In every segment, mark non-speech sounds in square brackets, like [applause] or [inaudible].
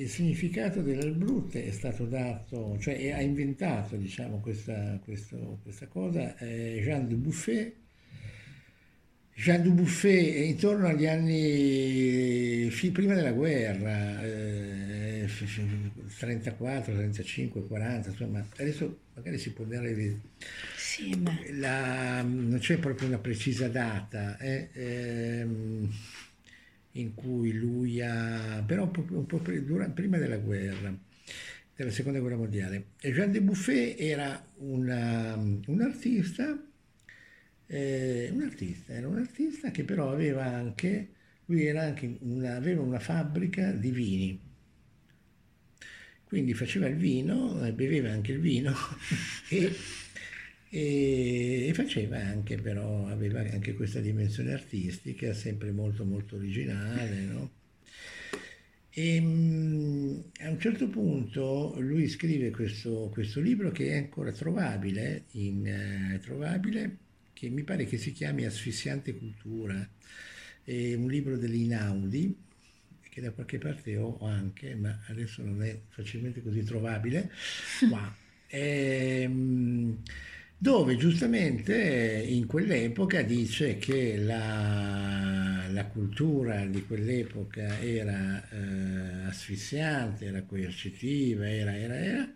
il significato dell'Albrut è stato dato, cioè ha inventato diciamo, questa, questo, questa cosa eh, Jean de Buffet. Jean de Buffet intorno agli anni prima della guerra, eh, 34, 35, 40, insomma, adesso magari si può dare... Sì, ma... La, non c'è proprio una precisa data. Eh, ehm, in cui lui ha, però un po', un po prima della guerra, della seconda guerra mondiale. Jean de Buffet era una, un artista, eh, un artista, era un artista che però aveva anche, lui era anche una, aveva una fabbrica di vini. Quindi faceva il vino, beveva anche il vino [laughs] e e, faceva anche però, aveva anche questa dimensione artistica, sempre molto molto originale, no? E a un certo punto lui scrive questo, questo libro che è ancora trovabile, in, eh, trovabile, che mi pare che si chiami Asfissiante Cultura, è un libro dell'Inaudi, che da qualche parte ho anche, ma adesso non è facilmente così trovabile, qua. E, dove giustamente in quell'epoca dice che la, la cultura di quell'epoca era eh, asfissiante, era coercitiva, era, era, era,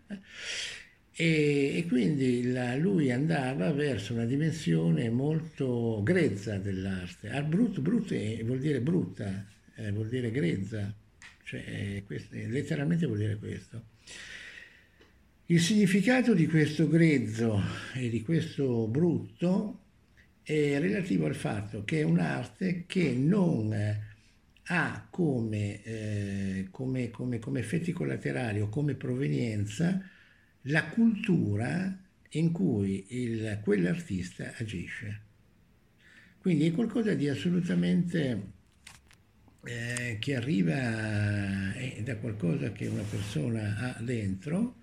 e, e quindi la, lui andava verso una dimensione molto grezza dell'arte. Al brut, brut vuol dire brutta, eh, vuol dire grezza, cioè, questo, letteralmente vuol dire questo. Il significato di questo grezzo e di questo brutto è relativo al fatto che è un'arte che non ha come, eh, come, come, come effetti collaterali o come provenienza la cultura in cui il, quell'artista agisce. Quindi è qualcosa di assolutamente eh, che arriva eh, da qualcosa che una persona ha dentro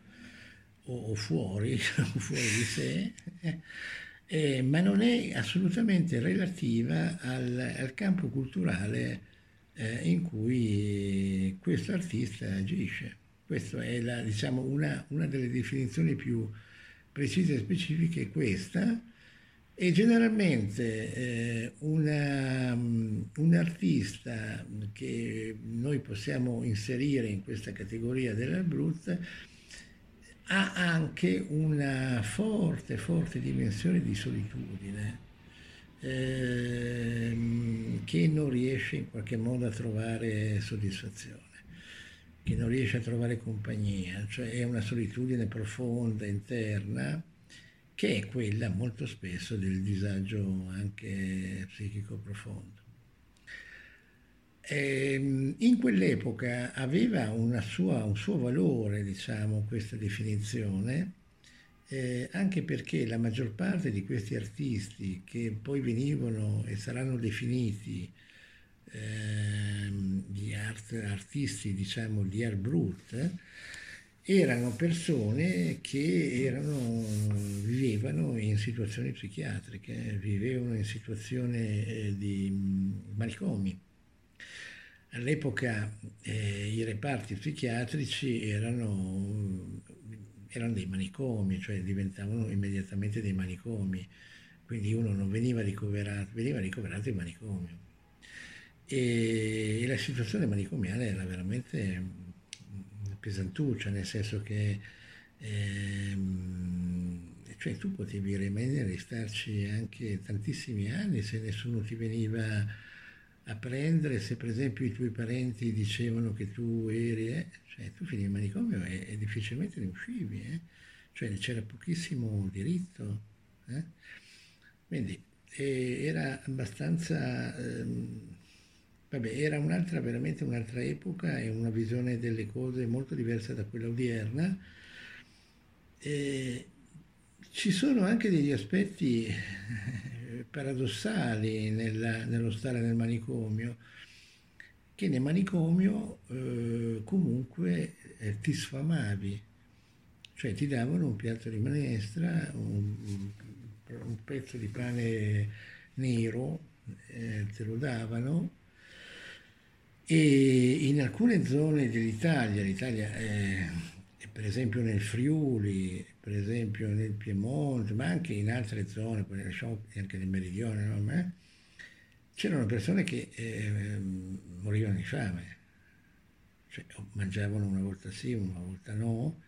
o, fuori, [laughs] fuori di sé, eh, ma non è assolutamente relativa al, al campo culturale eh, in cui questo artista agisce. Questa è la, diciamo, una, una, delle definizioni più precise e specifiche, è questa, e generalmente eh, una, un artista che noi possiamo inserire in questa categoria dell'Albrut ha anche una forte, forte dimensione di solitudine ehm, che non riesce in qualche modo a trovare soddisfazione, che non riesce a trovare compagnia, cioè è una solitudine profonda, interna, che è quella molto spesso del disagio anche psichico profondo. Ehm, in quell'epoca aveva sua, un suo valore, diciamo, questa definizione, eh, anche perché la maggior parte di questi artisti che poi venivano e saranno definiti eh, di art, artisti, diciamo, di art brut, erano persone che erano, vivevano in situazioni psichiatriche, vivevano in situazioni eh, di manicomi All'epoca eh, i reparti psichiatrici erano, erano, dei manicomi, cioè diventavano immediatamente dei manicomi, quindi uno non veniva ricoverato, veniva ricoverato in manicomio. E, e la situazione manicomiale era veramente pesantuccia, nel senso che ehm, cioè, tu potevi rimanere, starci anche tantissimi anni se nessuno ti veniva a prendere se per esempio i tuoi parenti dicevano che tu eri, eh, cioè tu finivi in manicomio e, e, difficilmente ne uscivi, eh? cioè c'era pochissimo diritto. Eh? Quindi era abbastanza, ehm, vabbè, era un'altra, veramente un'altra epoca e una visione delle cose molto diversa da quella odierna. E ci sono anche degli aspetti paradossali nella, nello stare nel manicomio, che nel manicomio eh, comunque eh, ti sfamavi, cioè ti davano un piatto di minestra, un, un pezzo di pane nero, eh, te lo davano. E in alcune zone dell'Italia, l'Italia è, per esempio nel Friuli, per esempio nel Piemonte, ma anche in altre zone, anche nel Meridione, no? c'erano persone che eh, morivano di fame, cioè mangiavano una volta sì, una volta no,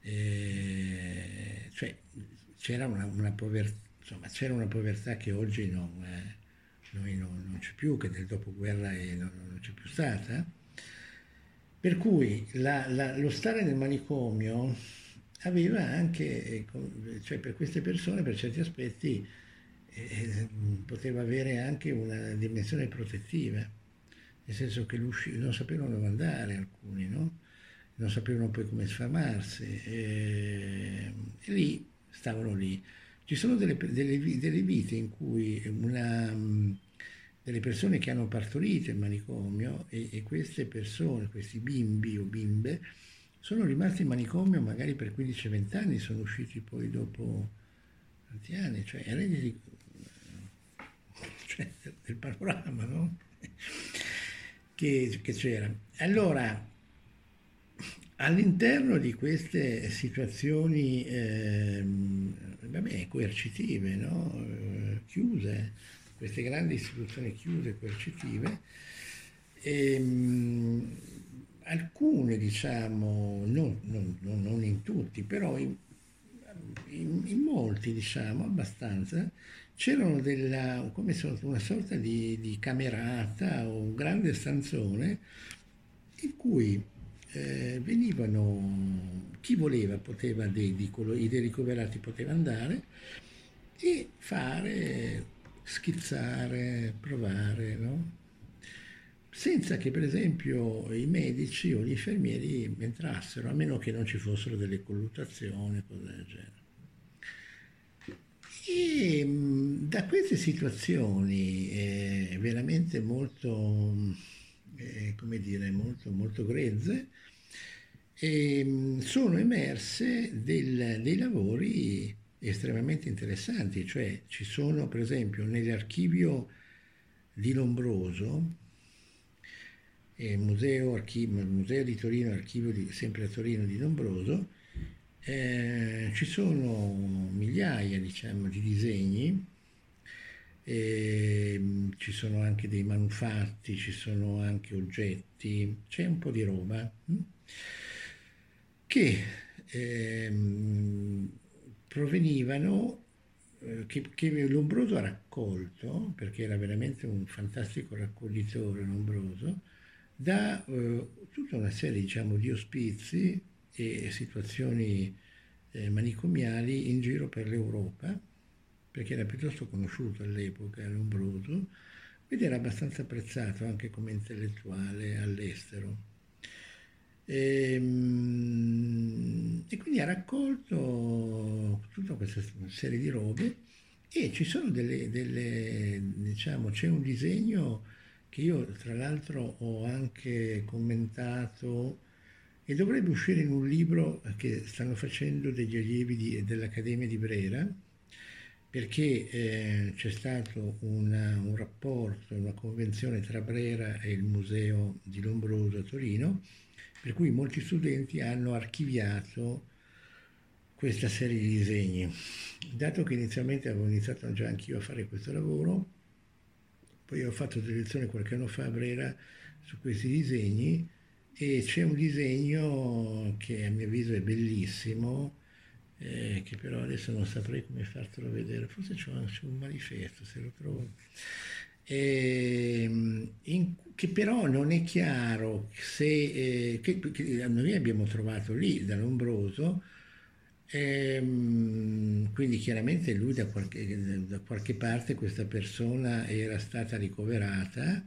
eh, cioè c'era una, una, povertà, insomma, c'era una povertà che oggi non, eh, non, non, c'è più, che nel dopoguerra non, non c'è più stata. Per cui la, la, lo stare nel manicomio aveva anche, cioè per queste persone, per certi aspetti, eh, poteva avere anche una dimensione protettiva, nel senso che non sapevano dove andare alcuni, no? non sapevano poi come sfamarsi e, e lì stavano lì. Ci sono delle, delle, delle vite in cui una, delle persone che hanno partorito il manicomio e, e, queste persone, questi bimbi o bimbe, sono rimasti in manicomio magari per 15-20 anni, sono usciti poi dopo tanti anni, cioè eredi cioè, del panorama no? che, che c'era. Allora, All'interno di queste situazioni eh, vabbè, coercitive, no? eh, chiuse, queste grandi istituzioni chiuse, coercitive, ehm, alcune, diciamo, non, non, non, in tutti, però in, in, in molti, diciamo, abbastanza, c'erano della, come una sorta di, di camerata o un grande stanzone in cui eh, venivano, chi voleva poteva, dei, di, i dei ricoverati poteva andare e fare, schizzare, provare, no? Senza che per esempio i medici o gli infermieri entrassero, a meno che non ci fossero delle colluttazioni, cose del genere. E da queste situazioni eh, veramente molto eh, come dire, molto, molto grezze, e ehm, sono emerse del, dei lavori estremamente interessanti, cioè ci sono per esempio nell'archivio di Lombroso, eh, museo, archivio, museo, di Torino, archivio di, sempre a Torino di Lombroso, eh, ci sono migliaia diciamo, di disegni e, ehm, ci sono anche dei manufatti, ci sono anche oggetti, c'è un po' di roba hm? che ehm, provenivano, eh, che, che, Lombroso ha raccolto, perché era veramente un fantastico raccoglitore Lombroso, da eh, tutta una serie diciamo, di ospizi e situazioni eh, manicomiali in giro per l'Europa perché era piuttosto conosciuto all'epoca, era Lombroso, ed era abbastanza apprezzato anche come intellettuale all'estero. E, ehm, e, quindi ha raccolto tutta questa serie di robe e ci sono delle, delle diciamo, c'è un disegno che io tra l'altro ho anche commentato e dovrebbe uscire in un libro che stanno facendo degli allievi di, dell'Accademia di Brera, perché eh, c'è stato una, un rapporto, una convenzione tra Brera e il Museo di Lombroso a Torino, per cui molti studenti hanno archiviato questa serie di disegni. Dato che inizialmente avevo iniziato già anch'io a fare questo lavoro, poi ho fatto delle lezioni qualche anno fa a Brera su questi disegni e c'è un disegno che a mio avviso è bellissimo, eh, che però adesso non saprei come fartelo vedere, forse c'è un manifesto se lo trovo, eh, in, che però non è chiaro se, eh, che, che, noi abbiamo trovato lì da Lombroso, ehm, quindi chiaramente lui da qualche, da qualche parte questa persona era stata ricoverata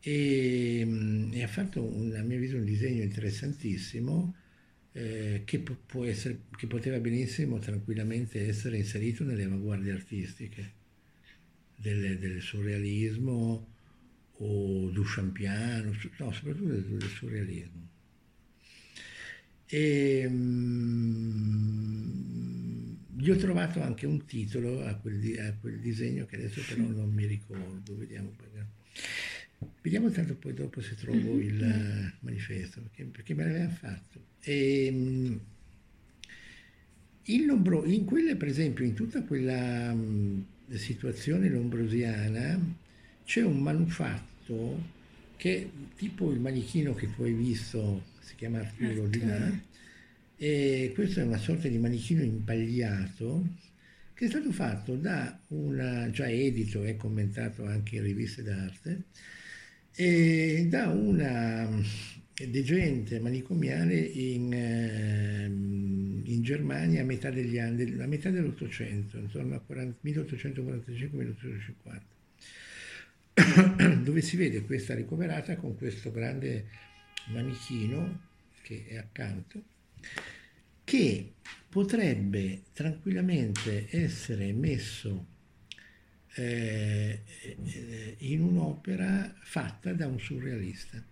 e, e ha fatto un, a mio avviso un disegno interessantissimo eh, che, essere, che, poteva benissimo tranquillamente essere inserito nelle avanguardie artistiche del, del surrealismo o duchampiano, no, soprattutto del, del surrealismo. E, um, gli ho trovato anche un titolo a quel, a quel, disegno che adesso però non mi ricordo, vediamo. Vediamo tanto poi dopo se trovo Mhm, il eh, manifesto, perché, perché me l'aveva fatto. E, il Lombro, in quella, per esempio, in tutta quella mh, situazione lombrosiana c'è un manufatto che tipo il manichino che tu hai visto, si chiama Arturo là, Arturo. e questo è una sorta di manichino impagliato che è stato fatto da una, già edito e commentato anche in riviste d'arte, e da una degente manicomiale in, ehm, in Germania a metà degli anni, a metà dell'Ottocento, intorno a 40 1845-1850, [coughs] dove si vede questa ricoverata con questo grande manichino che è accanto, che potrebbe tranquillamente essere messo eh, in un'opera fatta da un surrealista.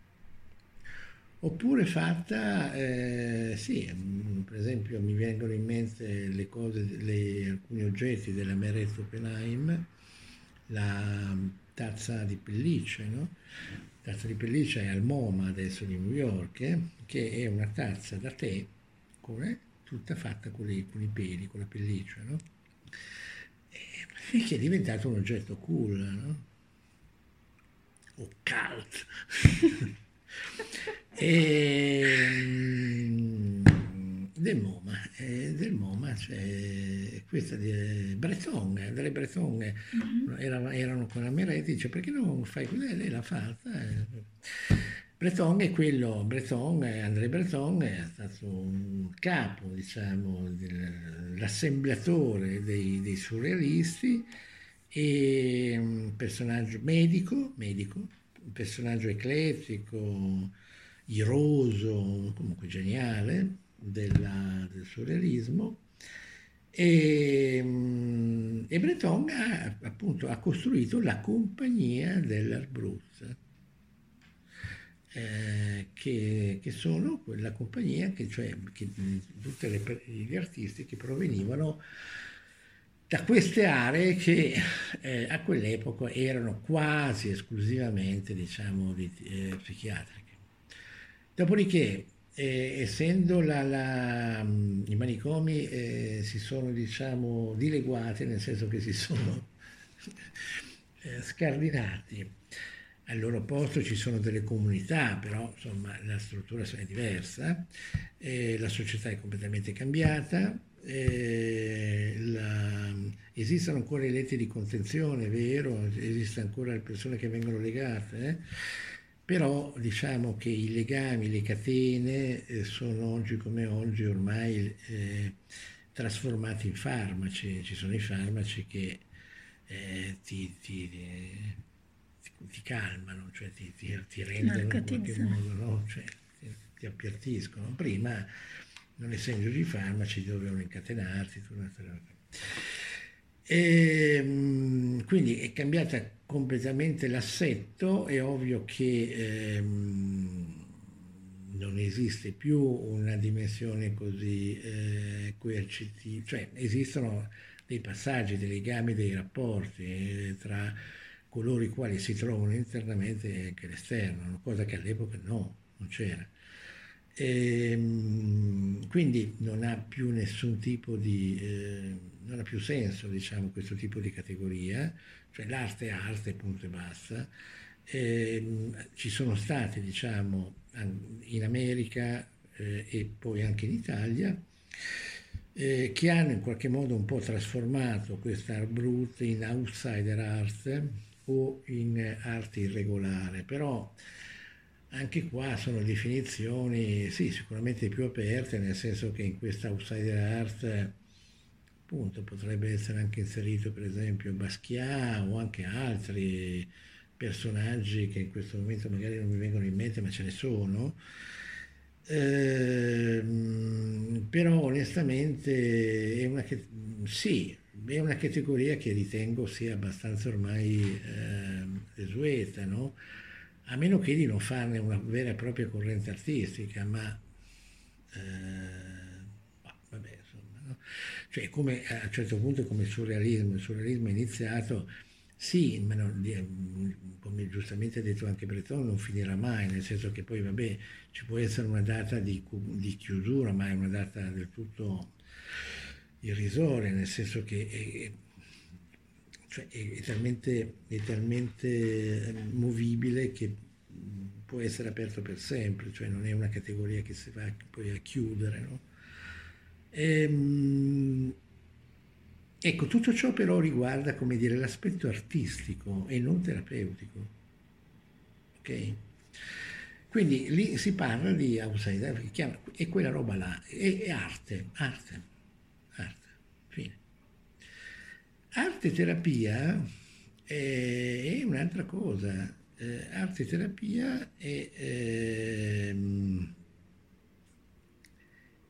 Oppure fatta, eh, sì, mm, per esempio mi vengono in mente le cose, le- alcuni oggetti della Meret Oppenheim, la tazza di pelliccia, no? Tazza di pelliccia è al MoMA adesso di New York, eh, che è una tazza da tè, come, tutta fatta con, le- con i peli, con la pelliccia, no? E che è diventato un oggetto cool, no? O cult. [laughs] E, mm, del MoMA, eh, del MoMA c'è questa di eh, Breton, André Breton, eh, era- erano con la Meretti, dice perché non fai così? Lei l'ha fatta. Breton è quello, Breton, André Breton è stato un capo, diciamo, dell'assemblatore dei, dei surrealisti e un personaggio medico, medico, un personaggio eclettico, iroso, comunque geniale della- del surrealismo. E, mm, e Breton ha, appunto, ha costruito la compagnia dell'Arbruzza, eh, che, che sono quella compagnia che, cioè, che, mm, tutti gli artisti che provenivano da queste aree che eh, a quell'epoca erano quasi esclusivamente, diciamo, di, eh, psichiatriche. Dopodiché, eh, essendo la, la, mh, i manicomi eh, si sono, diciamo, dileguati, nel senso che si sono [laughs] eh, scardinati, al loro posto ci sono delle comunità, però insomma la struttura è diversa, eh, la società è completamente cambiata, eh, la- esistono ancora i letti di contenzione, è vero, esistono ancora le persone che vengono legate, però diciamo che i legami, le catene eh, sono oggi come oggi ormai eh, trasformati in farmaci, ci sono i farmaci che eh, ti, ti- ti- ti calmano, cioè ti, ti- rendono in qualche modo, no? Cioè, ti, ti appiattiscono. Prima, non essendoci i farmaci, dovevano incatenarti. tutta una. E, mm, quindi è cambiata completamente l'assetto, è ovvio che ehm, non esiste più una dimensione così eh, coercitiva, cioè esistono dei passaggi, dei legami, dei rapporti eh, tra coloro i quali si trovano internamente e anche l'esterno, cosa che all'epoca no, non c'era. Ehm, quindi non ha più nessun tipo di, eh, non ha più senso, diciamo, questo tipo di categoria, cioè l'arte è arte, punto e basta. Ehm, ci sono stati, diciamo, in America eh, e poi anche in Italia, eh, che hanno in qualche modo un po' trasformato questa art brut in outsider art o in arte irregolare, però anche qua sono definizioni, sì, sicuramente più aperte, nel senso che in questa outsider art appunto potrebbe essere anche inserito per esempio Basquiat o anche altri personaggi che in questo momento magari non mi vengono in mente, ma ce ne sono. Ehm, però onestamente è una, sì, è una categoria che ritengo sia abbastanza ormai ehm, desueta, no? A meno che di non farne una vera e propria corrente artistica, ma eh, bah, vabbè, insomma, no? Cioè, come a un certo punto come il surrealismo, il surrealismo è iniziato Sì, ma non- come giustamente ha detto anche Breton, non finirà mai, nel senso che poi, vabbè, ci può essere una data di, di chiusura, ma è una data del tutto irrisoria, nel senso che è, cioè è, talmente, è talmente movibile che può essere aperto per sempre, cioè non è una categoria che si va poi a chiudere. No? Ehm, ecco, tutto ciò però riguarda, come dire, l'aspetto artistico e non terapeutico. Ok? Quindi lì si parla di outsider, è quella roba là, è, è arte, arte, arte, fine. Arte terapia è, è un'altra cosa, eh, arte terapia è, ehm,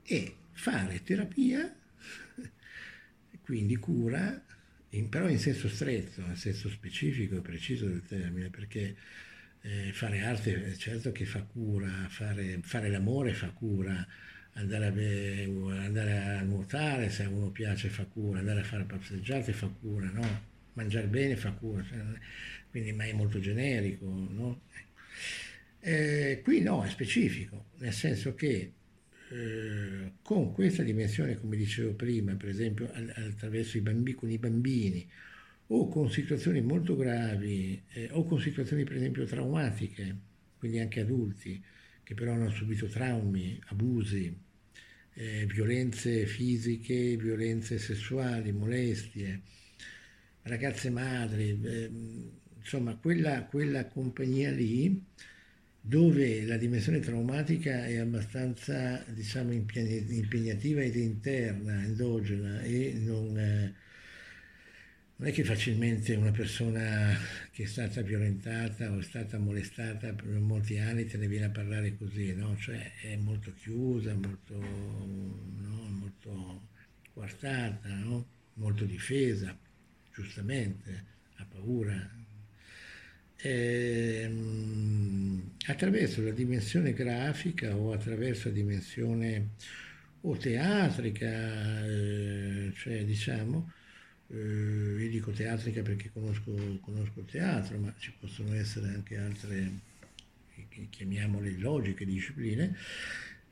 è fare terapia, quindi cura, in, però in senso stretto, in senso specifico e preciso del termine, perché eh, fare arte certo che fa cura, fare, fare l'amore fa cura, andare a, andare a, nuotare se a uno piace fa cura, andare a fare passeggiate fa cura, no? mangiare bene fa cura, cioè, quindi ma è molto generico. No? Eh, qui no, è specifico, nel senso che eh, con questa dimensione, come dicevo prima, per esempio attraverso i bambini, con i bambini, o con situazioni molto gravi, eh, o con situazioni per esempio traumatiche, quindi anche adulti, che però hanno subito traumi, abusi, eh, violenze fisiche, violenze sessuali, molestie, ragazze madri, eh, insomma quella, quella compagnia lì dove la dimensione traumatica è abbastanza diciamo, impegnativa ed interna, endogena e non, eh, non, è che facilmente una persona che è stata violentata o è stata molestata per molti anni te ne viene a parlare così, no? cioè è molto chiusa, molto, no? molto quartata, no? molto difesa, giustamente, ha paura, ehm, attraverso la dimensione grafica o attraverso la dimensione o teatrica, eh, cioè diciamo, eh, io dico teatrica perché conosco, conosco, il teatro, ma ci possono essere anche altre, chiamiamole logiche, discipline,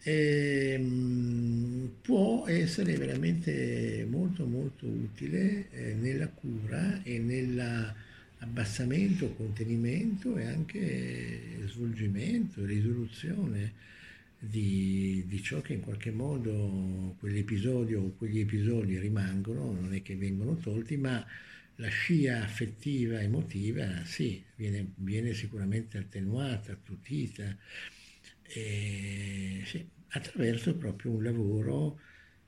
ehm, può essere veramente molto molto utile eh, nella cura e nella abbassamento, contenimento e anche svolgimento, risoluzione di, di, ciò che in qualche modo quell'episodio o quegli episodi rimangono, non è che vengono tolti, ma la scia affettiva, emotiva, sì, viene, viene sicuramente attenuata, attutita, e, sì, attraverso proprio un lavoro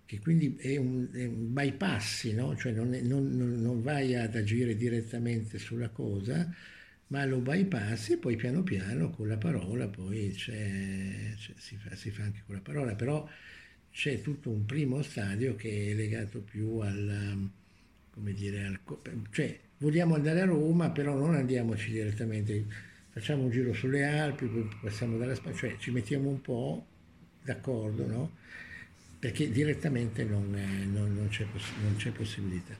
che quindi è un, è un bypassi, no? cioè non, è, non, non, vai ad agire direttamente sulla cosa, ma lo bypassi e poi piano piano con la parola, poi c'è, c'è, si, fa, si, fa, anche con la parola, però c'è tutto un primo stadio che è legato più al, come dire, al, cioè vogliamo andare a Roma, però non andiamoci direttamente, facciamo un giro sulle Alpi, poi passiamo dalla Spagna, cioè ci mettiamo un po' d'accordo, no? Perché direttamente non, non, non, c'è, non c'è, possibilità.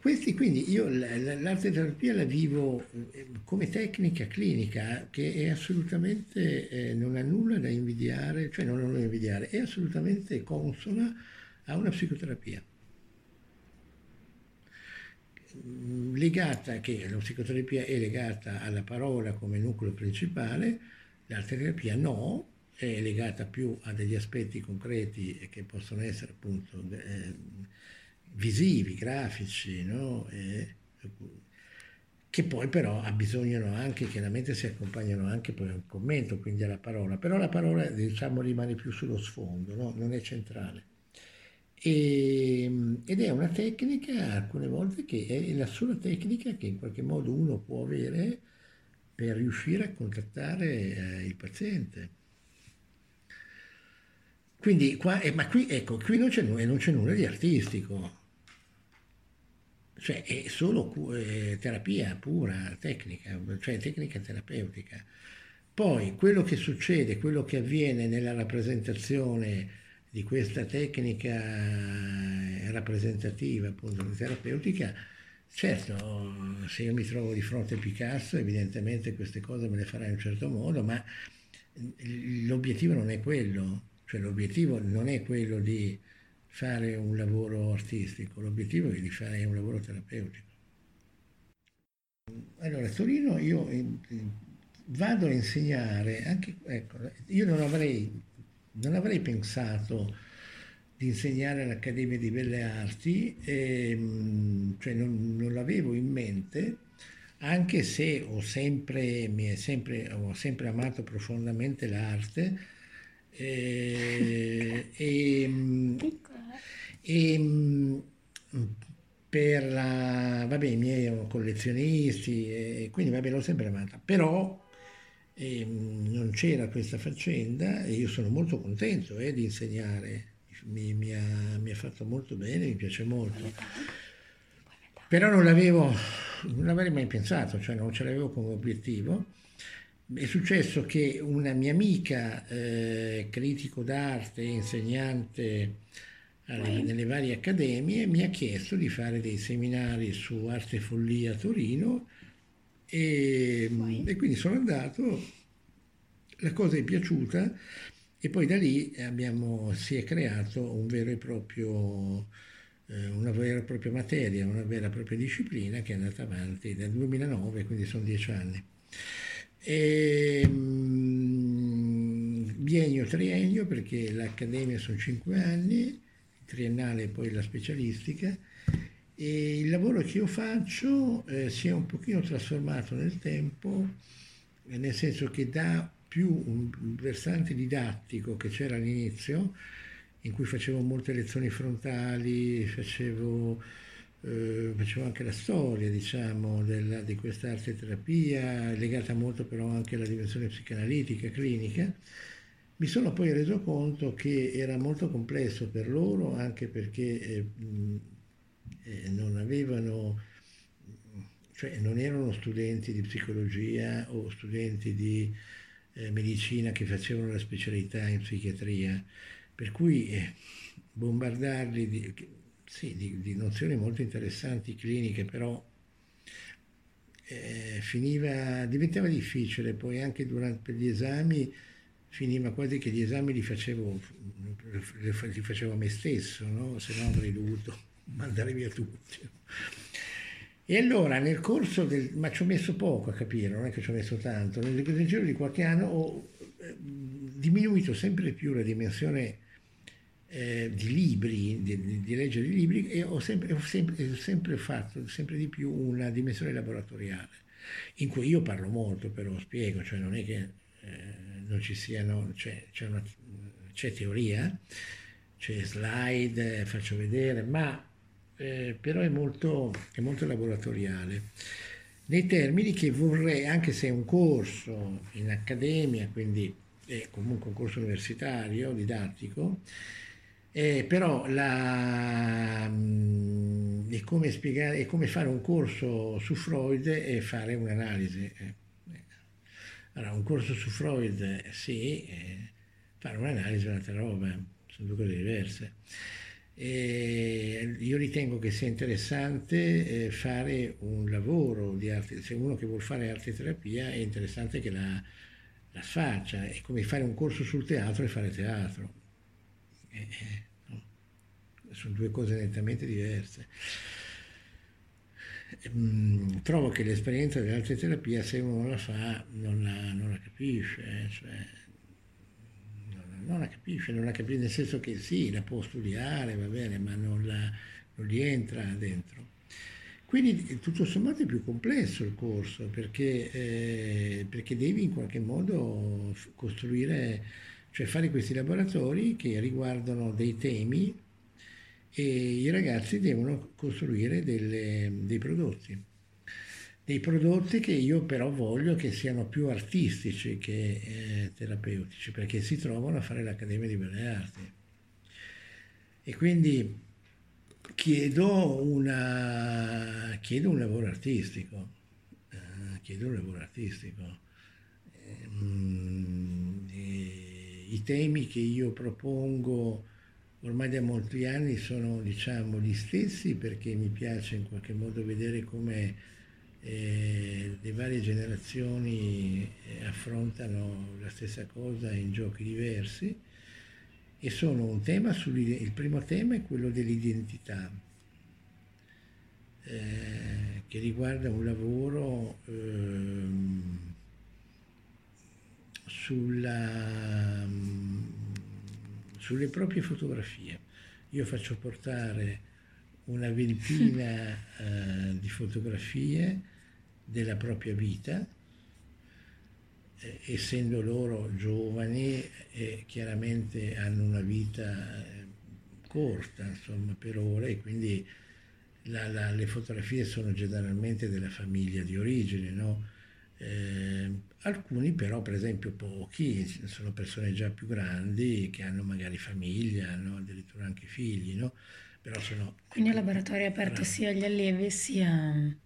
Questi, quindi io l'arte terapia la vivo eh, come tecnica clinica che è assolutamente, eh, non ha nulla da invidiare, cioè non da invidiare, è assolutamente consona a una psicoterapia legata, che la psicoterapia è legata alla parola come nucleo principale, l'arte terapia no, è legata più a degli aspetti concreti che possono essere appunto eh, visivi, grafici, no? e, che poi però abbisognano anche, chiaramente si accompagnano anche poi a un commento, quindi alla parola, però la parola diciamo rimane più sullo sfondo, no? non è centrale. E, ed è una tecnica alcune volte che è la sola tecnica che in qualche modo uno può avere per riuscire a contattare eh, il paziente. Quindi qua, eh, ma qui, ecco, qui non c'è, non c'è nulla di artistico, cioè è solo eh, terapia pura, tecnica, cioè tecnica terapeutica. Poi quello che succede, quello che avviene nella rappresentazione di questa tecnica eh, rappresentativa, appunto terapeutica, certo, se io mi trovo di fronte a Picasso, evidentemente queste cose me le farai in un certo modo, ma l'obiettivo non è quello, cioè l'obiettivo non è quello di fare un lavoro artistico, l'obiettivo è di fare un lavoro terapeutico. Allora, a Torino io eh, vado a insegnare, anche, ecco, io non avrei, non avrei pensato di insegnare all'Accademia di Belle Arti, ehm, cioè non, non, l'avevo in mente, anche se ho sempre, sempre, ho sempre amato profondamente l'arte. Eh, e, e, per la, vabbè, i miei erano collezionisti, e quindi vabbè, l'ho sempre amata, però eh, non c'era questa faccenda e io sono molto contento eh, di insegnare, mi, mi, ha, mi, ha, fatto molto bene, mi piace molto. Però non l'avevo, non l'avrei mai pensato, cioè non ce l'avevo come obiettivo. È successo che una mia amica, eh, critico d'arte, insegnante, alle, nelle varie accademie, mi ha chiesto di fare dei seminari su arte e follia a Torino e, e, quindi sono andato, la cosa è piaciuta e poi da lì abbiamo, si è creato un vero e proprio, eh, una vera e propria materia, una vera e propria disciplina che è andata avanti dal 2009, quindi sono dieci anni. E, biennio, triennio, perché l'accademia sono cinque anni, triennale e poi la specialistica, e il lavoro che io faccio eh, si è un pochino trasformato nel tempo, nel senso che da più un versante didattico che c'era all'inizio, in cui facevo molte lezioni frontali, facevo, eh, facevo anche la storia, diciamo, della, di questa arte terapia, legata molto però anche alla dimensione psicanalitica, clinica, mi sono poi reso conto che era molto complesso per loro, anche perché eh, eh, non avevano, cioè non erano studenti di psicologia o studenti di eh, medicina che facevano la specialità in psichiatria, per cui eh, bombardarli di, sì, di, di, nozioni molto interessanti cliniche, però eh, finiva, diventava difficile poi anche durante gli esami finiva quasi che gli esami li facevo, li facevo a me stesso, no? se no avrei dovuto [laughs] mandare via tutti. E allora nel corso del... ma ci ho messo poco a capire, non è che ci ho messo tanto, nel, nel giro di qualche anno ho eh, diminuito sempre più la dimensione eh, di libri, di, di, leggere i libri e ho sempre, ho sempre, ho sempre fatto sempre di più una dimensione laboratoriale, in cui io parlo molto, però spiego, cioè non è che eh, non ci siano, c'è, c'è, una, c'è teoria, c'è slide, faccio vedere, ma eh, però è molto, è molto laboratoriale. Nei termini che vorrei, anche se è un corso in accademia, quindi è comunque un corso universitario, didattico, eh, però la, mh, è, come spiegare, è come fare un corso su Freud e fare un'analisi. Eh. Allora, un corso su Freud, sì, eh, fare un'analisi è un'altra roba, sono due cose diverse. E io ritengo che sia interessante eh, fare un lavoro di arte, se uno che vuole fare arte terapia è interessante che la, la faccia, è come fare un corso sul teatro e fare teatro. Eh, no? Sono due cose nettamente diverse. Ehm, trovo che l'esperienza dell'arte terapia se uno la fa non la, non la capisce, eh, cioè, non, non, la capisce, non la capisce nel senso che sì, la può studiare, va bene, ma non, la, non gli entra dentro. Quindi tutto sommato è più complesso il corso perché, eh, perché devi in qualche modo costruire, cioè fare questi laboratori che riguardano dei temi e i ragazzi devono costruire delle, dei prodotti. Dei prodotti che io però voglio che siano più artistici che eh, terapeutici, perché si trovano a fare l'Accademia di Belle Arti. E quindi chiedo, una, chiedo un lavoro artistico, eh, chiedo un lavoro artistico. Eh, I temi che io propongo ormai da molti anni sono diciamo gli stessi perché mi piace in qualche modo vedere come eh, le varie generazioni eh, affrontano la stessa cosa in giochi diversi. E sono un tema, il primo tema è quello dell'identità, eh, che riguarda un lavoro ehm, sulla, sulle proprie fotografie. Io faccio portare una ventina [laughs] eh, di fotografie della propria vita eh, essendo loro giovani e chiaramente hanno una vita eh, corta, insomma, per ora e quindi la, la, le fotografie sono generalmente della famiglia di origine, no? Eh, alcuni però, per esempio pochi, sono persone già più grandi che hanno magari famiglia, hanno addirittura anche figli, no? Però sono... Quindi il laboratorio è aperto sia agli allievi sia,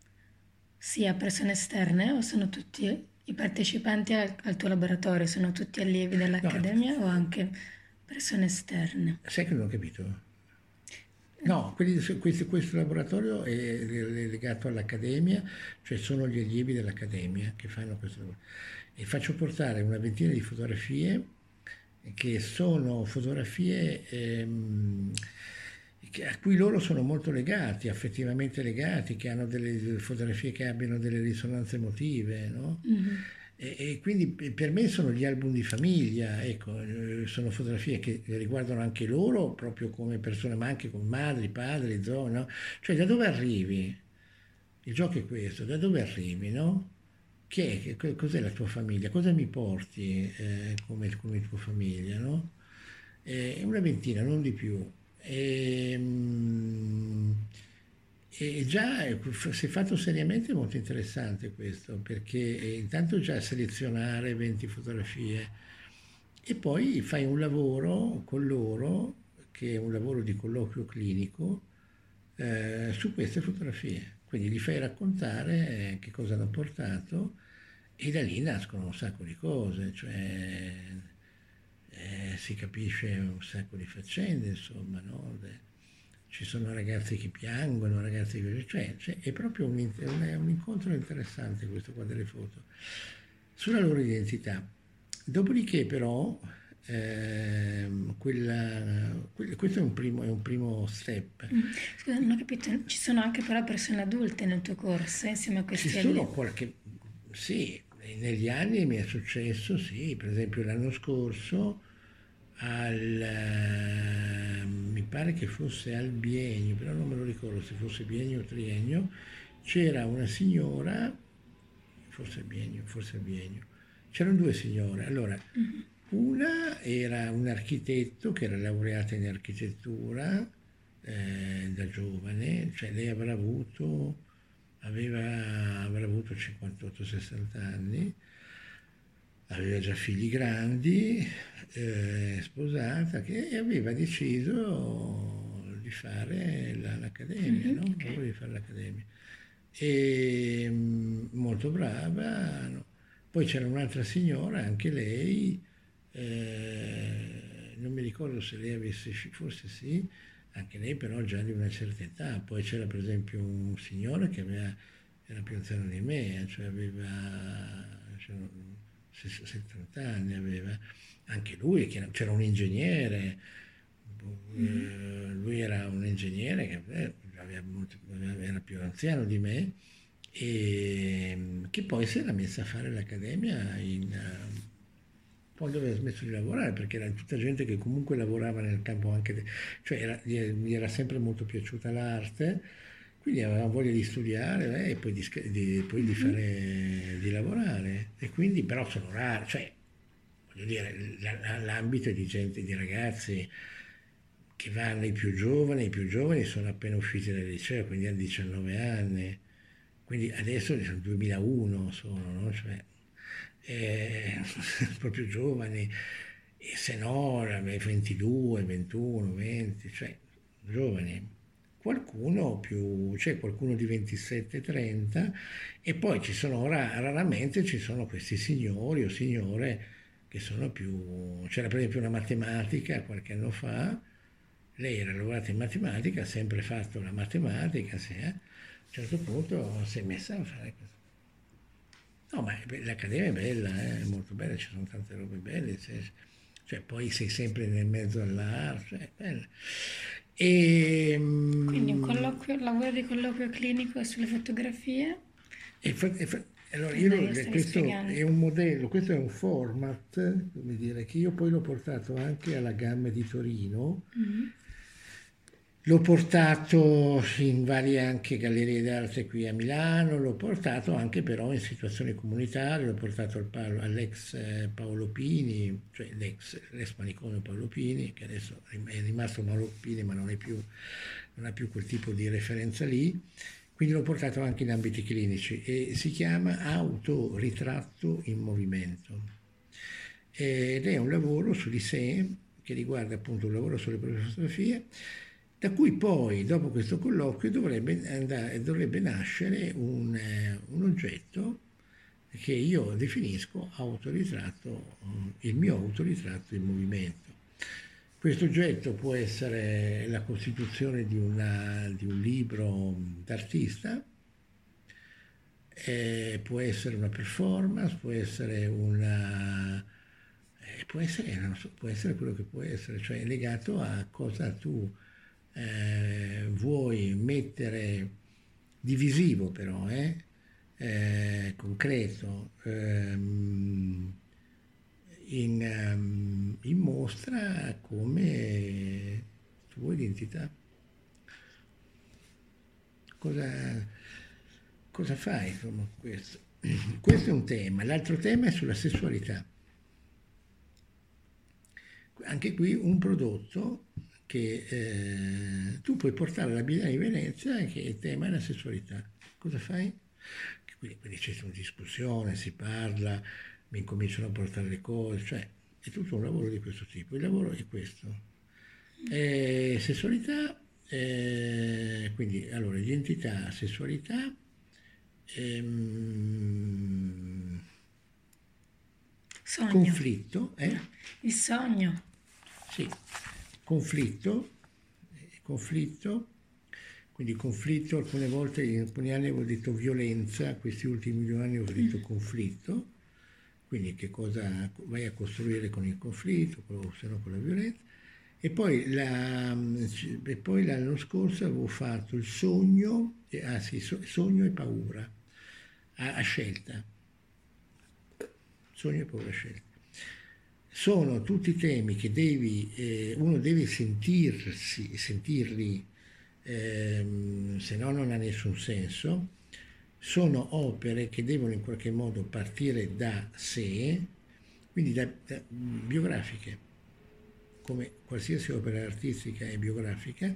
sia a persone esterne o sono tutti i partecipanti al, al tuo laboratorio sono tutti allievi dell'Accademia no. o anche persone esterne? Sai che non ho capito? No, questo, questo, laboratorio è legato all'Accademia, cioè sono gli allievi dell'Accademia che fanno questo lavoro. E faccio portare una ventina di fotografie che sono fotografie ehm, a cui loro sono molto legati, affettivamente legati, che hanno delle fotografie che abbiano delle risonanze emotive, no? Mm-hmm. E, e, quindi per me sono gli album di famiglia, ecco, eh, sono fotografie che riguardano anche loro proprio come persone, ma anche come madri, padri, zone, no? Cioè da dove arrivi? Il gioco è questo, da dove arrivi, no? Che è, cos'è la tua famiglia? Cosa mi porti eh, come, come tua famiglia, no? Eh, una ventina, non di più. E, ehm, e già si è fatto seriamente molto interessante questo, perché intanto già selezionare 20 fotografie e poi fai un lavoro con loro, che è un lavoro di colloquio clinico, eh, su queste fotografie. Quindi gli fai raccontare eh, che cosa hanno portato e da lì nascono un sacco di cose, cioè eh, si capisce un sacco di faccende, insomma, no? Ci sono ragazzi che piangono, ragazzi che... Cioè, cioè è proprio un, un, un, incontro interessante questo qua delle foto, sulla loro identità. Dopodiché però, eh, quella, questo è un, primo, è un primo step. Mm. Scusa, non ho capito, ci sono anche però persone adulte nel tuo corso insieme a questi Ci sono qualche... Sì, negli anni mi è successo, sì, per esempio l'anno scorso al, eh, mi pare che fosse al biennio, però non me lo ricordo se fosse biennio o triennio, c'era una signora, forse biennio, forse biennio, c'erano due signore, allora mm-hmm. una era un architetto che era laureata in architettura eh, da giovane, cioè lei avrà avuto, aveva, avrà avuto 58-60 anni, aveva già figli grandi, eh, sposata, che aveva deciso di fare la, l'accademia, mm-hmm, no? okay. di fare l'accademia. E mm, molto brava. No? Poi c'era un'altra signora, anche lei, eh, non mi ricordo se lei avesse, forse sì, anche lei però già di una certa età. Poi c'era per esempio un signore che aveva, era più anziano di me, cioè aveva... Cioè, 70 anni aveva, anche lui, c'era un ingegnere, mm. lui era un ingegnere che eh, era più anziano di me e che poi si era messo a fare l'accademia in, poi dove ha smesso di lavorare perché era tutta gente che comunque lavorava nel campo anche, de, cioè era, gli era sempre molto piaciuta l'arte quindi avevamo voglia di studiare eh, e poi, di, di, poi di, mm-hmm. fare, di lavorare. E quindi però sono rari, cioè, l'ambito di gente, di ragazzi che vanno i più giovani, i più giovani sono appena usciti dal liceo, quindi hanno 19 anni. Quindi adesso sono 2001 sono, no? Cioè, eh, [laughs] proprio giovani, e se no 22, 21, 20, cioè giovani qualcuno più, c'è qualcuno di 27-30 e poi ci sono raramente ci sono questi signori o signore che sono più, c'era per esempio una matematica qualche anno fa, lei era laureata in matematica, ha sempre fatto la matematica, sì, eh? a un certo punto si è messa a fare questo. No, ma l'Accademia è bella, eh? è molto bella, ci sono tante robe belle, cioè, poi sei sempre nel mezzo all'arte, cioè, è bella. E, Quindi un colloquio, lavoro di colloquio clinico sulle fotografie? E, e, allora, io, questo è un modello, questo è un format, come dire, che io poi l'ho portato anche alla gamma di Torino. Mm-hmm. L'ho portato in varie anche gallerie d'arte qui a Milano, l'ho portato anche però in situazioni comunitarie, l'ho portato al Paolo, all'ex eh, Paolo Pini, cioè l'ex, l'ex manicomio Paolo Pini, che adesso è rimasto Paolo Pini ma non, più, non ha più quel tipo di referenza lì, quindi l'ho portato anche in ambiti clinici e si chiama Autoritratto in movimento ed è un lavoro su di sé che riguarda appunto un lavoro sulle proprie fotografie da cui poi, dopo questo colloquio, dovrebbe, andare, dovrebbe nascere un, eh, un, oggetto che io definisco autoritratto, il mio autoritratto in movimento. Questo oggetto può essere la costituzione di, una, di un libro d'artista, eh, può essere una performance, può essere una... Eh, può, essere, può essere quello che può essere, cioè legato a cosa tu eh, vuoi mettere divisivo però, eh, eh, concreto, ehm, in, um, in, mostra come tua identità. Cosa, cosa fai con questo? [clears throat] Questo è un tema, l'altro tema è sulla sessualità. Anche qui un prodotto che eh, tu puoi portare alla Biennale di Venezia che il tema è la sessualità. Cosa fai? Quindi, quindi c'è una discussione, si parla, mi incominciano a portare le cose, cioè è tutto un lavoro di questo tipo. Il lavoro è questo. Eh, sessualità, eh, quindi allora identità, sessualità, ehm, conflitto. Eh? Il sogno. Sì, conflitto, conflitto, quindi conflitto, alcune volte, in alcuni anni avevo detto violenza, questi ultimi due anni ho detto mm. conflitto, quindi che cosa vai a costruire con il conflitto, se no con la violenza. E poi, la, e poi l'anno scorso avevo fatto il sogno, ah sì, sogno e paura, a, a scelta. Sogno e paura a scelta sono tutti temi che devi, eh, uno deve sentirsi, sentirli, ehm, se no non ha nessun senso, sono opere che devono in qualche modo partire da sé, quindi da, da, biografiche, come qualsiasi opera artistica è biografica,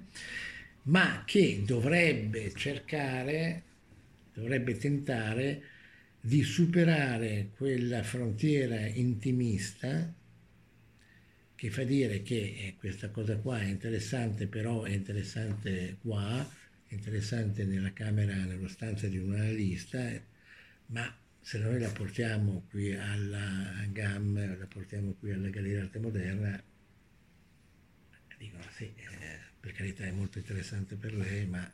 ma che dovrebbe cercare, dovrebbe tentare di superare quella frontiera intimista che fa dire che eh, questa cosa qua è interessante, però è interessante qua, interessante nella camera, nello stanza di un analista, eh, ma se noi la portiamo qui alla GAM, la portiamo qui alla Galleria Arte Moderna, dicono sì, eh, per carità è molto interessante per lei, ma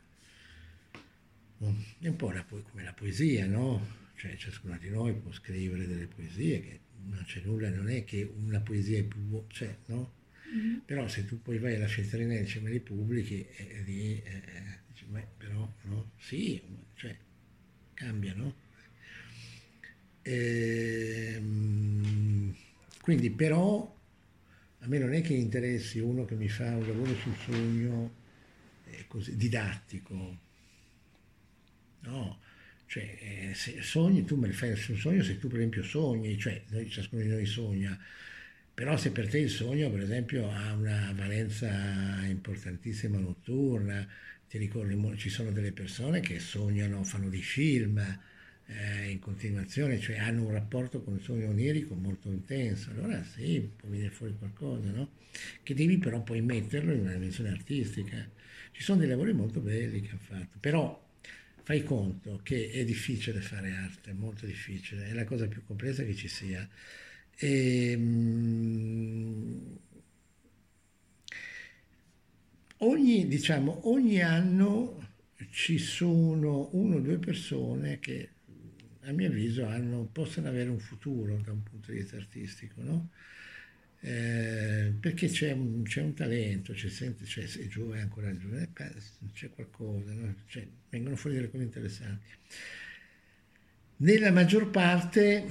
è un po' la, come la poesia, no? Cioè ciascuno di noi può scrivere delle poesie che non c'è nulla, non è che una poesia è più, cioè, no? Mm-hmm. Però se tu poi vai alla Feltrinelli e me li pubblichi, e lì eh, beh, però, no? Sì, cioè, cambia, no? Ehm, quindi però a me non è che interessi uno che mi fa un lavoro sul sogno eh, così, didattico, no? Cioè, eh, se sogni, tu me ne fai un sogno se tu per esempio sogni, cioè noi, ciascuno di noi sogna, però se per te il sogno per esempio ha una valenza importantissima notturna, ti ricordi, ci sono delle persone che sognano, fanno dei film eh, in continuazione, cioè hanno un rapporto con il sogno onirico molto intenso, allora sì, può venire fuori qualcosa, no? Che devi però poi metterlo in una dimensione artistica. Ci sono dei lavori molto belli che hanno fatto, però fai conto che è difficile fare arte, molto difficile, è la cosa più complessa che ci sia. E, ehm, ogni, diciamo, ogni anno ci sono uno o due persone che a mio avviso hanno, possono avere un futuro da un punto di vista artistico, no? eh, perché c'è un, c'è un, talento, c'è, sente, c'è, è giovane, ancora giovane, c'è qualcosa, no? cioè, vengono fuori delle cose interessanti. Nella maggior parte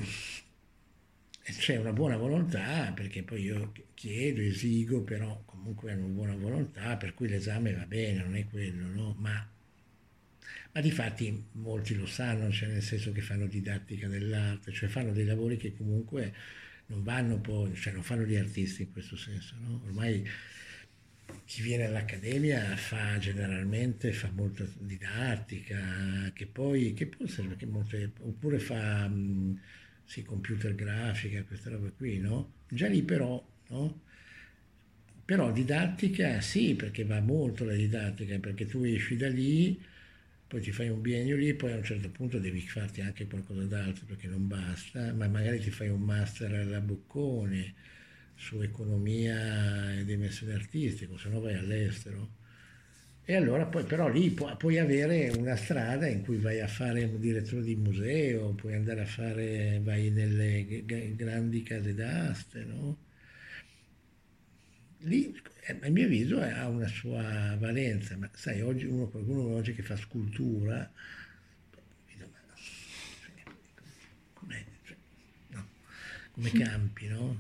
c'è una buona volontà, perché poi io chiedo, esigo, però comunque hanno buona volontà, per cui l'esame va bene, non è quello, no? ma, ma di fatti molti lo sanno, cioè nel senso che fanno didattica dell'arte, cioè fanno dei lavori che comunque non vanno poi, cioè non fanno gli artisti in questo senso, no? ormai chi viene all'accademia fa generalmente fa molta didattica, che poi che può essere che molte, oppure fa sì, computer grafica, questa roba qui, no? Già lì però, no? Però didattica sì, perché va molto la didattica, perché tu esci da lì, poi ti fai un biennio lì, poi a un certo punto devi farti anche qualcosa d'altro perché non basta, ma magari ti fai un master alla Bocconi su economia e dimensione artistica, se no vai all'estero. E allora poi però lì pu- puoi avere una strada in cui vai a fare un direttore di museo, puoi andare a fare, vai nelle g- grandi case d'aste, no? Lì, eh, a mio avviso, ha una sua valenza, ma sai, oggi uno, qualcuno oggi che fa scultura, come, cioè, no, come [laughs] campi, no.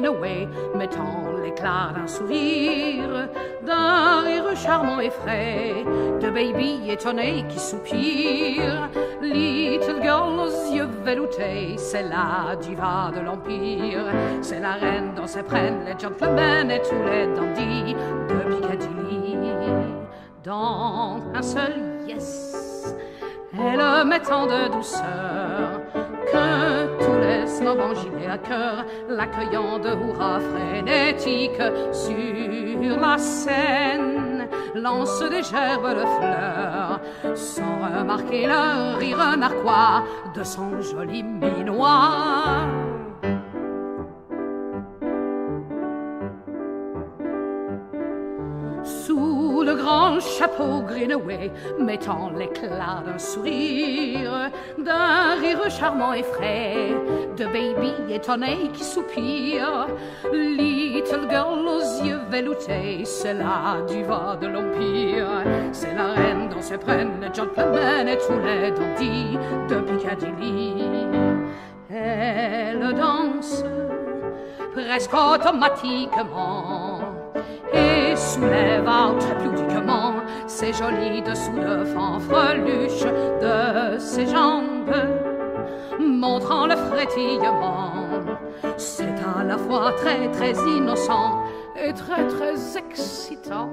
Greenaway, mettant l'éclat d'un sourire, d'un rire charmant et frais, de baby étonné qui soupire. Little girl aux yeux veloutés, c'est la diva de l'Empire, c'est la reine dans ses prennent les gentlemen et tous les dandys de Piccadilly. Dans un seul yes, elle met tant de douceur que à cœur, l'accueillant de hurrahs frénétiques sur la scène, lance des gerbes de fleurs, sans remarquer le rire narquois de son joli minois. Grand chapeau Greenaway, mettant l'éclat d'un sourire, d'un rire charmant et frais, de baby étonné qui soupire. Little girl aux yeux veloutés, c'est la diva de l'Empire, c'est la reine dont se prennent les gentlemen et tous les dandys de Piccadilly. Elle danse presque automatiquement et soulève très pudiquement ses jolis dessous de fanfreluche de ses jambes, montrant le frétillement. C'est à la fois très très innocent et très très excitant.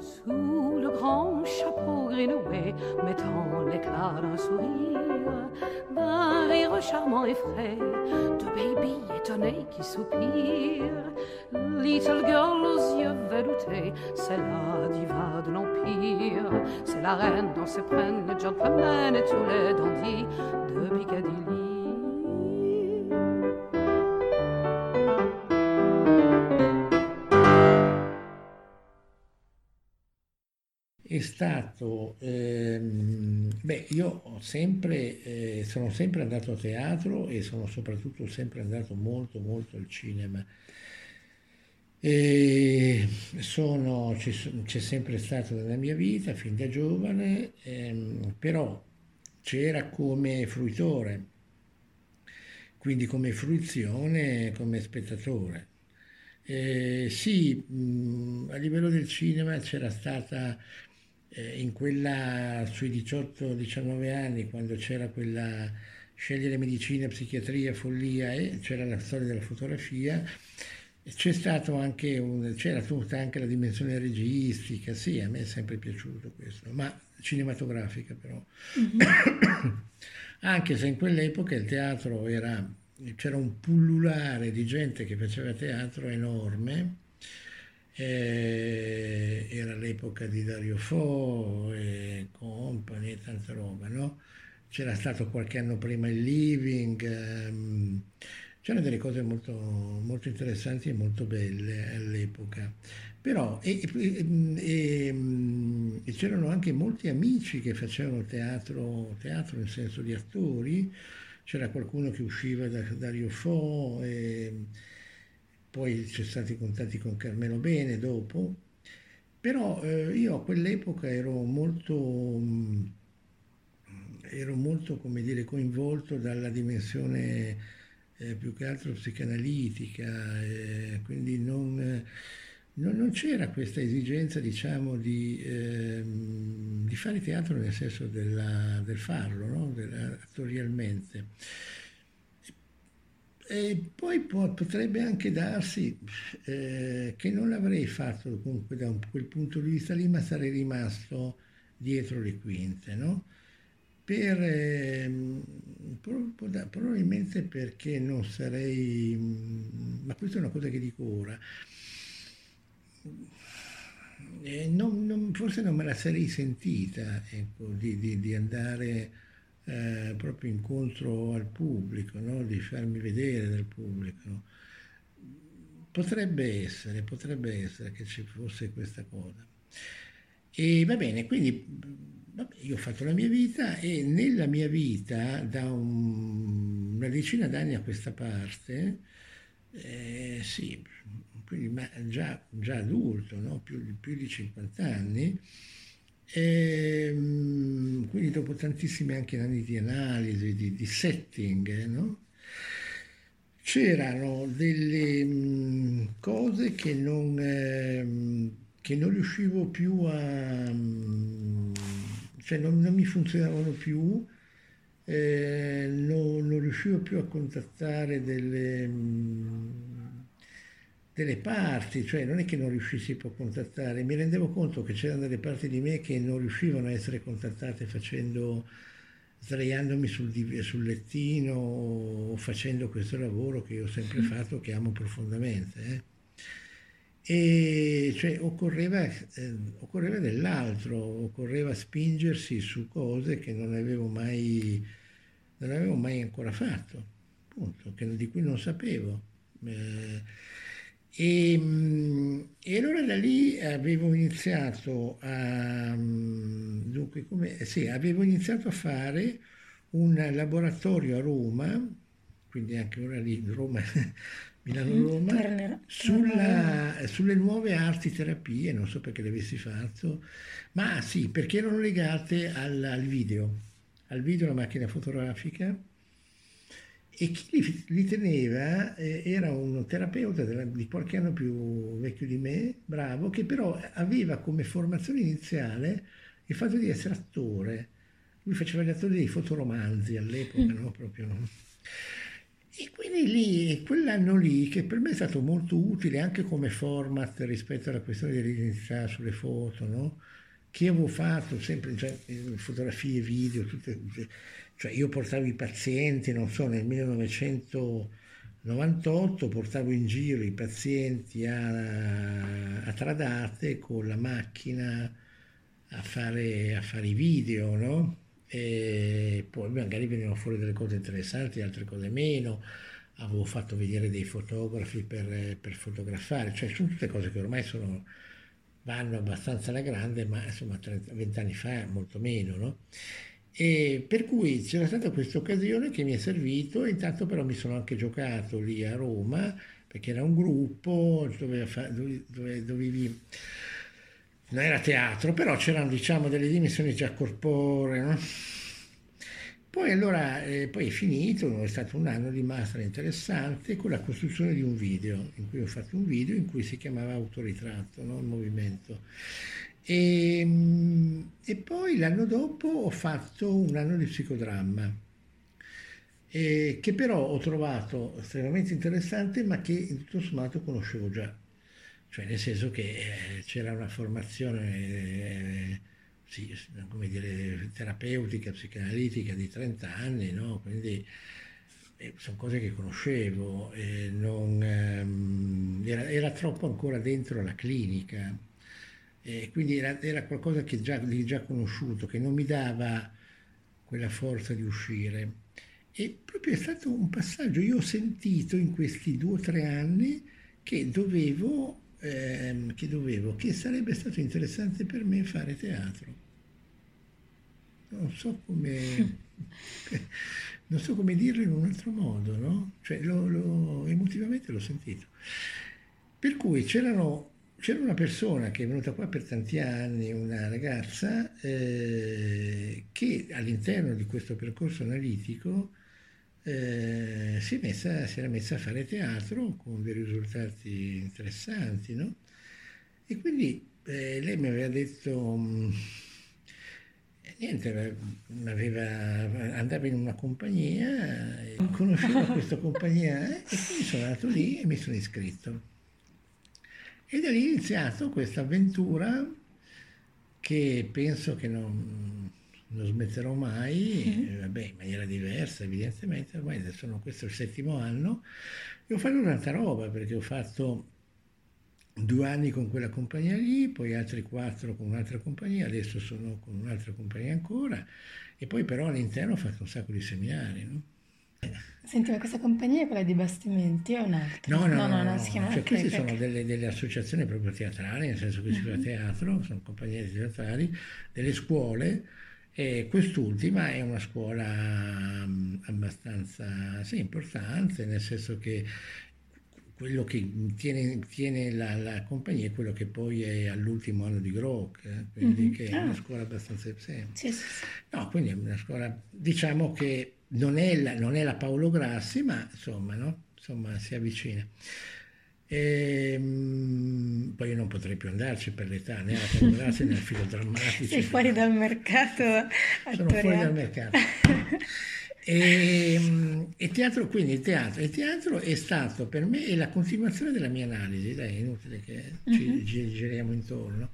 Sous le grand chapeau Mettant l'éclat d'un sourire, d'un rire charmant et frais, de baby étonné qui soupire. Little girl aux yeux veloutés, c'est la diva de l'Empire, c'est la reine dont se prennent les gentlemen et tous les dandys de Piccadilly. È stato, ehm, beh, io sempre, eh, sono sempre andato a teatro e sono soprattutto sempre andato molto, molto al cinema. Sono, c'è sempre stato nella mia vita fin da giovane, ehm, però c'era come fruitore, quindi come fruizione, come spettatore. Eh, sì, mh, a livello del cinema c'era stata eh, in quella sui 18-19 anni, quando c'era quella scegliere medicina, psichiatria, follia e c'era la storia della fotografia, c'è stato anche un, c'era tutta anche la dimensione registica, sì, a me è sempre piaciuto questo, ma cinematografica però. Mm-hmm. [coughs] anche se in quell'epoca il teatro era, c'era un pullulare di gente che faceva teatro enorme, eh, era l'epoca di Dario Fo e compagni e tanta roba, no? C'era stato qualche anno prima il Living, ehm, c'erano delle cose molto, molto interessanti e molto belle all'epoca. Però e, e, e, c'erano anche molti amici che facevano teatro, teatro in senso di attori, c'era qualcuno che usciva da Dario Fo, poi c'è stati contatti con Carmelo Bene dopo, però eh, io a quell'epoca ero molto, ero molto come dire, coinvolto dalla dimensione eh, più che altro psicanalitica, eh, quindi non non, non c'era questa esigenza, diciamo, di, ehm, di, fare teatro nel senso della, del farlo, no? Della, attorialmente. E poi potrebbe anche darsi eh, che non l'avrei fatto comunque da un, quel punto di vista lì, ma sarei rimasto dietro le quinte, no? Per, eh, probabilmente perché non sarei, ma questa è una cosa che dico ora, eh, non, non, forse non me la sarei sentita ecco, di, di, di, andare eh, proprio incontro al pubblico, no? di farmi vedere dal pubblico. Potrebbe essere, potrebbe essere che ci fosse questa cosa. E va bene, quindi vabbè, io ho fatto la mia vita e nella mia vita, da un, una decina d'anni a questa parte, eh, sì, quindi già, già adulto, no? più, più, di 50 anni, e, ehm, quindi dopo tantissimi anche anni di analisi, di, di setting, eh, no? c'erano delle mm, cose che non, eh, che non, riuscivo più a... Mm, cioè non, non mi funzionavano più, eh, non, non, riuscivo più a contattare delle, delle parti, cioè non è che non riuscissi a contattare, mi rendevo conto che c'erano delle parti di me che non riuscivano a essere contattate facendo, sdraiandomi sul, sul lettino o facendo questo lavoro che io ho sempre fatto, che amo profondamente. Eh. E cioè occorreva, eh, occorreva dell'altro, occorreva spingersi su cose che non avevo mai non avevo mai ancora fatto, appunto, che, di cui non sapevo. Eh, e, mm, e, allora da lì avevo iniziato a, mm, dunque, come, sì, avevo iniziato a fare un laboratorio a Roma, quindi anche ora lì Roma, [laughs] Milano-Roma, mm, sulla, sulle nuove arti terapie, non so perché le avessi fatto, ma sì, perché erano legate al, al video al video la macchina fotografica e chi li, li teneva eh, era un terapeuta della, di qualche anno più vecchio di me, bravo, che però aveva come formazione iniziale il fatto di essere attore. Lui faceva gli attori dei fotoromanzi all'epoca, mm. no? Proprio, no? E quindi lì, quell'anno lì, che per me è stato molto utile anche come format rispetto alla questione dell'identità sulle foto, no? che avevo fatto sempre, cioè, fotografie, video, tutte, cioè io portavo i pazienti, non so, nel 1998 portavo in giro i pazienti a, a Tradate con la macchina a fare, a fare i video, no? E poi magari venivano fuori delle cose interessanti, altre cose meno. Avevo fatto vedere dei fotografi per, per fotografare, cioè sono tutte cose che ormai sono vanno abbastanza alla grande, ma insomma 20 anni fa molto meno, no? E per cui c'era stata questa occasione che mi è servito, intanto però mi sono anche giocato lì a Roma, perché era un gruppo, dove, dove dovevi non era teatro, però c'erano diciamo delle dimensioni già corporee, no? Poi allora, eh, poi è finito, è stato un anno di master interessante con la costruzione di un video, in cui ho fatto un video in cui si chiamava Autoritratto, no? il movimento. E, ehm, e, poi l'anno dopo ho fatto un anno di psicodramma. eh, che però ho trovato estremamente interessante, ma che tutto sommato conoscevo già. Cioè nel senso che eh, c'era una formazione eh, sì, come dire, terapeutica, psicanalitica di 30 anni, no? quindi eh, sono cose che conoscevo, non, ehm, era, era, troppo ancora dentro la clinica, quindi era, era, qualcosa che già, di già conosciuto, che non mi dava quella forza di uscire. E proprio è stato un passaggio, io ho sentito in questi due o tre anni che dovevo, ehm, che dovevo, che sarebbe stato interessante per me fare teatro. Non so come, [laughs] non so come dirlo in un altro modo, no? Cioè, lo, lo, emotivamente l'ho sentito. Per cui c'erano c'era una persona che è venuta qua per tanti anni, una ragazza, eh, che all'interno di questo percorso analitico eh, si, messa, si, era messa a fare teatro con dei risultati interessanti, no? E quindi eh, lei mi aveva detto, mh, mm, niente, aveva, andava in una compagnia, conosceva [laughs] questa compagnia eh, e quindi sono andato lì e mi sono iscritto. E da lì è iniziato questa avventura che penso che non, non smetterò mai, mm-hmm. vabbè, in maniera diversa evidentemente, ormai sono, questo è il settimo anno, e ho fatto tanta roba perché ho fatto due anni con quella compagnia lì, poi altri quattro con un'altra compagnia, adesso sono con un'altra compagnia ancora, e poi però all'interno ho fatto un sacco di seminari. No? Senti, ma questa compagnia è quella di bastimenti o un'altra? No, no, no, no, no, no. Si chiama... Cioè, queste sono delle, delle, associazioni proprio teatrali, nel senso che si fa mhm. teatro, sono compagnie teatrali, delle scuole, e quest'ultima è una scuola mm, abbastanza sì, importante, nel senso che quello che tiene, tiene la, la, compagnia è quello che poi è all'ultimo anno di Grock, eh? quindi mm-hmm. che è una ah. scuola abbastanza semplice. Sì, sì, sì. No, quindi è una scuola, diciamo che non è la, non è la Paolo Grassi, ma insomma, no? insomma si avvicina. E, ehm, poi io non potrei più andarci per l'età, né alla Paolo Grassi né al filo drammatico. Sei fuori dal mercato attoriale. Sono fuori dal mercato. E, e, teatro, quindi il teatro, il teatro è stato per me la continuazione della mia analisi, dai, è inutile che ci uh-huh. giriamo intorno,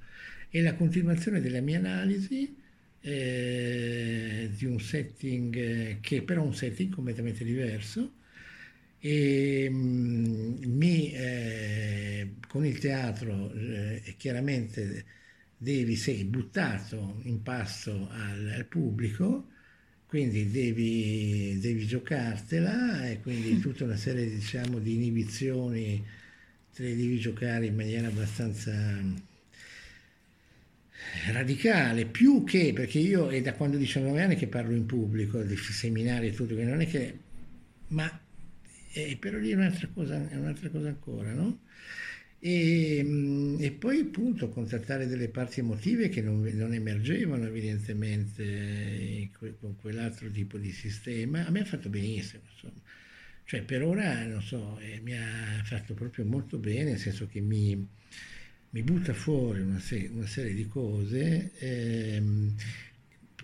è la continuazione della mia analisi eh, di un setting eh, che però è un setting completamente diverso. E mh, mm, mi, eh, con il teatro eh, chiaramente devi, sei buttato in pasto al, al pubblico quindi devi, devi, giocartela e quindi tutta una serie diciamo, di inibizioni te le devi giocare in maniera abbastanza radicale, più che, perché io è da quando ho 19 anni che parlo in pubblico, di seminari e tutto, non è che, ma eh, però lì è un'altra cosa, è un'altra cosa ancora, no? E, mm, e, poi appunto contattare delle parti emotive che non, non emergevano evidentemente con quell'altro tipo di sistema, a me ha fatto benissimo, insomma. Cioè per ora, non so, eh, mi ha fatto proprio molto bene, nel senso che mi, mi butta fuori una, se- una serie di cose ehm,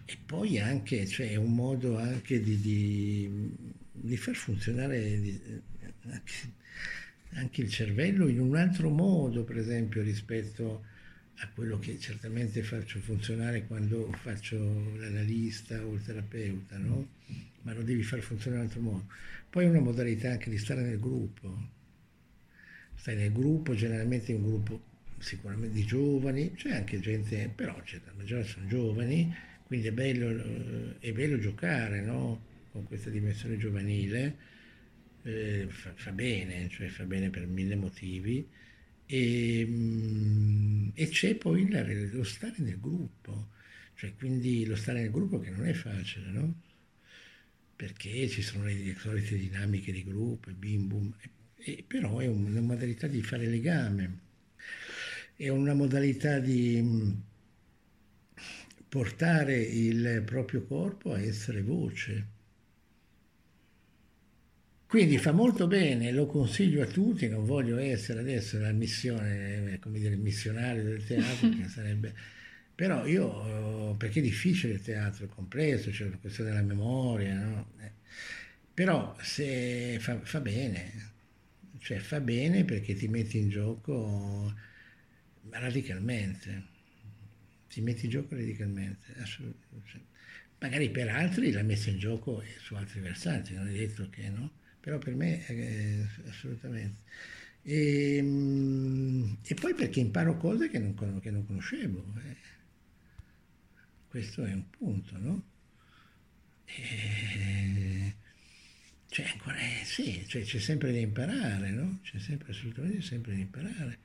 e poi anche, cioè è un modo anche di, di, di far funzionare di, anche, anche, il cervello in un altro modo, per esempio, rispetto a quello che certamente faccio funzionare quando faccio l'analista o il terapeuta, no? ma lo devi far funzionare in un altro modo. Poi è una modalità anche di stare nel gruppo. Stai nel gruppo, generalmente in un gruppo sicuramente di giovani, c'è anche gente, però c'è, la maggioranza sono giovani, quindi è bello, eh, è bello giocare no? con questa dimensione giovanile, eh, fa, fa, bene, cioè fa bene per mille motivi, e, mm, e c'è poi la, lo stare nel gruppo, cioè quindi lo stare nel gruppo che non è facile, no? perché ci sono le, le solite dinamiche di gruppo, bim bum, e, e però è una modalità di fare legame è una modalità di mm, portare il proprio corpo a essere voce. Quindi fa molto bene, lo consiglio a tutti, non voglio essere adesso la missione, come dire, il missionario del teatro, che [laughs] sarebbe... Però io, perché è difficile il teatro, è complesso, c'è la questione della memoria, no? Eh, Però se fa, fa bene, cioè fa bene perché ti metti in gioco radicalmente, ti metti in gioco radicalmente, assolutamente. Magari per altri l'ha messa in gioco su altri versanti, non è detto che no, però per me eh, assolutamente. E, ehm, e, poi perché imparo cose che non, che non conoscevo. Eh. Questo è un punto, no? E, cioè, ancora, eh, sì, cioè, c'è sempre da imparare, no? C'è sempre, assolutamente sempre da imparare.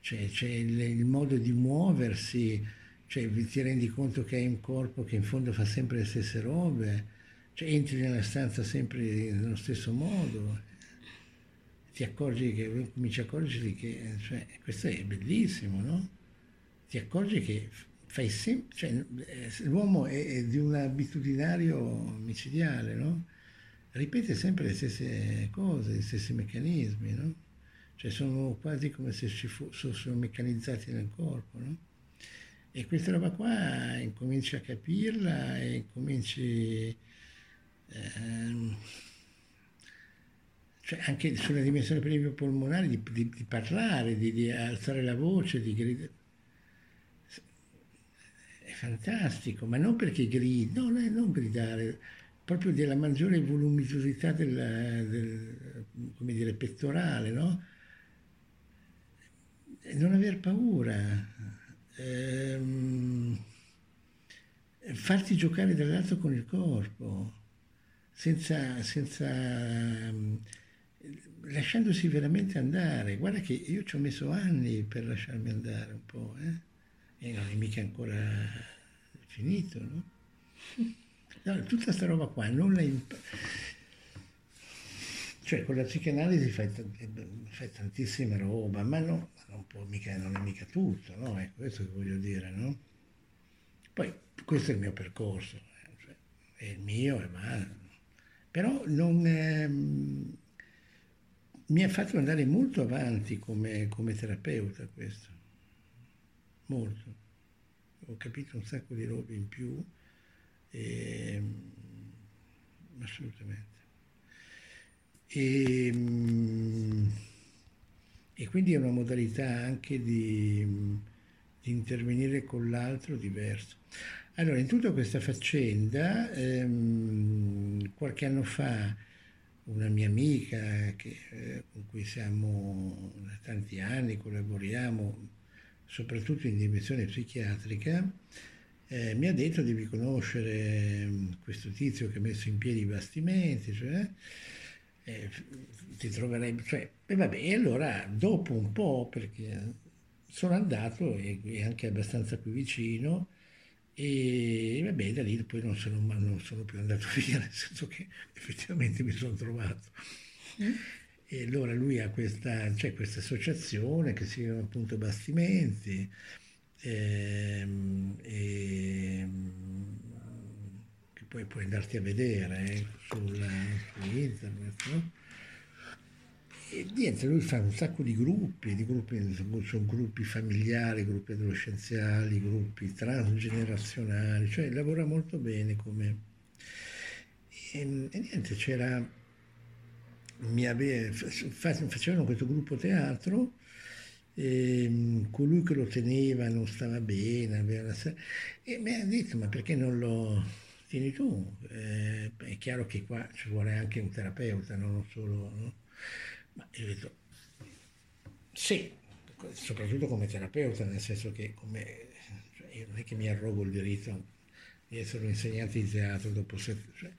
Cioè, c'è il, il, modo di muoversi, cioè, ti rendi conto che hai un corpo che in fondo fa sempre le stesse robe, cioè, entri nella stanza sempre nello stesso modo, ti accorgi che, cominci a accorgerti che, cioè, questo è bellissimo, no? Ti accorgi che fai sempre, cioè, eh, l'uomo è, è di un abitudinario micidiale, no? ripete sempre le stesse cose, gli stessi meccanismi, no? Cioè sono quasi come se ci fossero meccanizzati nel corpo, no? E questa roba qua incominci a capirla e incominci... Ehm, cioè anche sulla dimensione per esempio polmonare di, di, di parlare, di, di, alzare la voce, di gridare. È fantastico, ma non perché gridi, no, non gridare, proprio della maggiore voluminosità del, del dire, pettorale, no? Non aver paura, ehm, farti giocare dall'alto con il corpo, senza, senza lasciandosi veramente andare. Guarda che io ci ho messo anni per lasciarmi andare un po', eh? e non è mica ancora finito, no? No, tutta questa roba qua non la imp- cioè con la psicanalisi fai, fai tantissima roba, ma no, non, può mica, non è mica tutto, no? È questo che voglio dire, no? Poi questo è il mio percorso, eh, cioè, è il mio, ma... però non, ehm, mi ha fatto andare molto avanti come, come terapeuta questo, molto. Ho capito un sacco di robe in più e, ehm, assolutamente. E, ehm, e, quindi è una modalità anche di, di intervenire con l'altro diverso. Allora, in tutta questa faccenda, ehm, qualche anno fa, una mia amica che, eh, con cui siamo da tanti anni, collaboriamo soprattutto in dimensione psichiatrica, eh, mi ha detto devi conoscere mm, questo tizio che ha messo in piedi i bastimenti, cioè, eh, ti troverai, cioè, e vabbè, e allora dopo un po', perché sono andato e, e anche abbastanza qui vicino, e vabbè, da lì poi non sono, non sono più andato [laughs] via, nel senso che effettivamente mi sono trovato. Mm. E allora lui ha questa, cioè, questa associazione che si chiama appunto Bastimenti, ehm, che poi puoi andarti a vedere eh, sul, su internet. No? E niente, lui fa un sacco di gruppi, di gruppi, sono gruppi familiari, gruppi adolescenziali, gruppi transgenerazionali, cioè lavora molto bene come... E, e niente, c'era... Aveva, facevano questo gruppo teatro e colui che lo teneva non stava bene, aveva... e mi ha detto ma perché non lo tieni tu? Eh, è chiaro che qua ci vuole anche un terapeuta, non solo... No? Ma io ho detto sì, soprattutto come terapeuta, nel senso che come, cioè io non è che mi arrogo il diritto di essere un insegnante di teatro dopo set, cioè,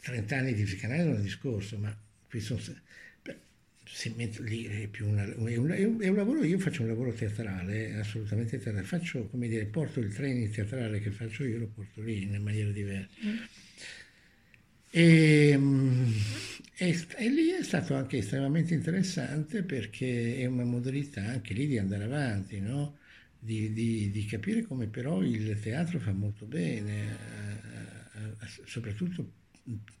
30 anni di psicanalisi è un discorso, ma qui sono si mette lì è più una, è, un, è, un, è, un, lavoro, io faccio un lavoro teatrale, assolutamente teatrale, faccio, come dire, porto il training teatrale che faccio io, lo porto lì in maniera diversa. Mm. E, e, e, lì è stato anche estremamente interessante perché è una modalità anche lì di andare avanti, no? di, di, di, capire come però il teatro fa molto bene, eh, eh, soprattutto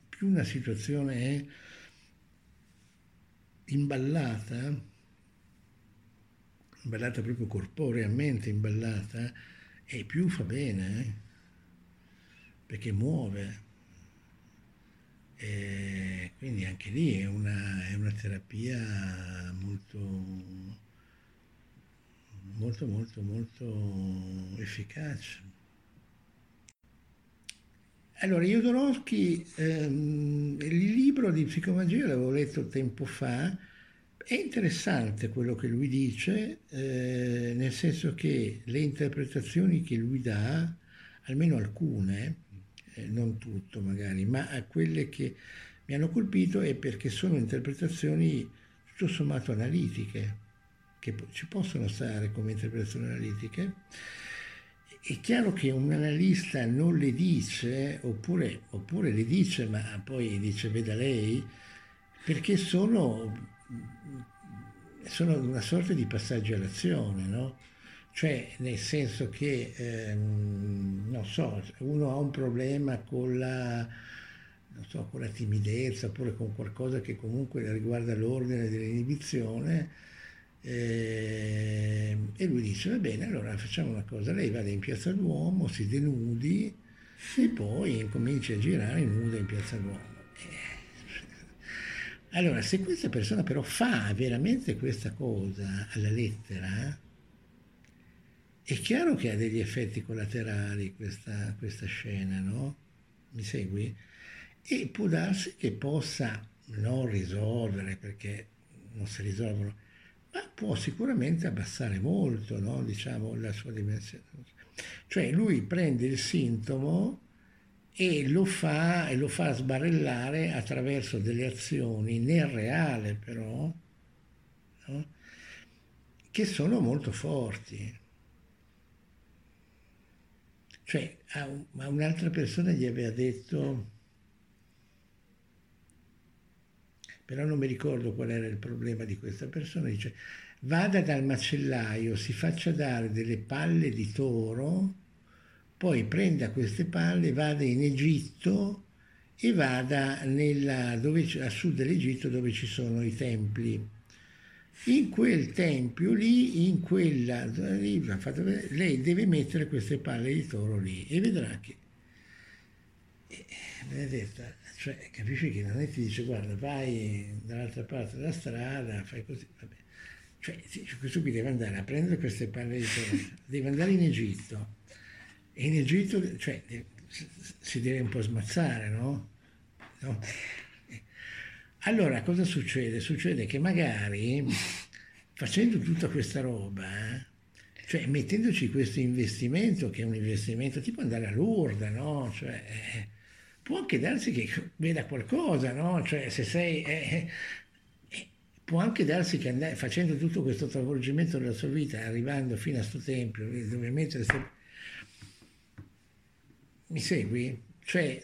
più una situazione è imballata, imballata proprio corporeamente imballata, e più fa bene, eh? perché muove. E quindi anche lì è una, è una terapia molto, molto, molto, molto efficace. Allora, Jodorowsky, ehm, il libro di psicomagia l'avevo letto tempo fa, è interessante quello che lui dice, eh, nel senso che le interpretazioni che lui dà, almeno alcune, eh, non tutto magari, ma quelle che mi hanno colpito è perché sono interpretazioni tutto sommato analitiche, che ci possono stare come interpretazioni analitiche è chiaro che un analista non le dice, oppure, oppure le dice, ma poi dice veda lei, perché sono, sono una sorta di passaggio all'azione, no? Cioè, nel senso che, ehm, non so, uno ha un problema con la, so, con la timidezza oppure con qualcosa che comunque riguarda l'ordine dell'inibizione, e lui dice, va bene, allora facciamo una cosa, lei vada in piazza Duomo, si denudi e poi incomincia a girare nuda in piazza Duomo. Eh, allora, se questa persona però fa veramente questa cosa alla lettera, è chiaro che ha degli effetti collaterali questa, questa scena, no? Mi segui? E può darsi che possa non risolvere, perché non si risolvono, ma può sicuramente abbassare molto no? diciamo, la sua dimensione. Cioè lui prende il sintomo e lo fa, e lo fa sbarellare attraverso delle azioni nel reale però, no? che sono molto forti. Cioè a, un'altra persona gli aveva detto però non mi ricordo qual era il problema di questa persona, dice vada dal macellaio, si faccia dare delle palle di toro, poi prenda queste palle, vada in Egitto e vada nella, dove, a sud dell'Egitto dove ci sono i templi. In quel tempio lì, in quella, lei deve mettere queste palle di toro lì e vedrà che... Eh, Benedetta, cioè, capisci che non è che ti dice guarda vai dall'altra parte della strada, fai così, vabbè. Cioè, questo qui deve andare a prendere queste palle di terra, deve andare in Egitto. E in Egitto, cioè, si deve un po' smazzare, no? no? Allora, cosa succede? Succede che magari facendo tutta questa roba, cioè mettendoci questo investimento, che è un investimento tipo andare a Lourdes, no? Cioè, eh, può anche darsi che veda qualcosa, no? Cioè, se sei... Eh, eh, può anche darsi che andare, facendo tutto questo travolgimento della sua vita, arrivando fino a questo tempio, mettere... St- mi segui? Cioè,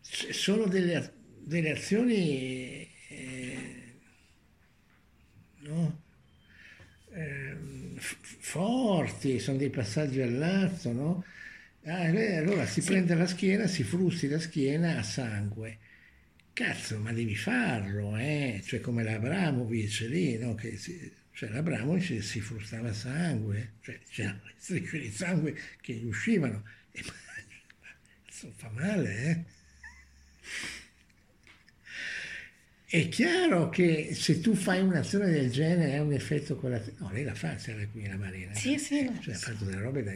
sono delle, delle azioni... Eh, no? Eh, forti, sono dei passaggi all'atto, no? Ah, allora si sì. prende la schiena, si frusti la schiena a sangue. Cazzo, ma devi farlo, eh? Cioè come l'Abramovic lì, no? Che si, cioè l'Abramovic si frustava sangue, cioè c'erano le strisce di sangue che gli uscivano. E, ma, fa male, eh? È chiaro che se tu fai un'azione del genere è un effetto collaterale. No, lei la fa, c'era qui la Marina. Sì, sì. Cioè ha fatto delle robe da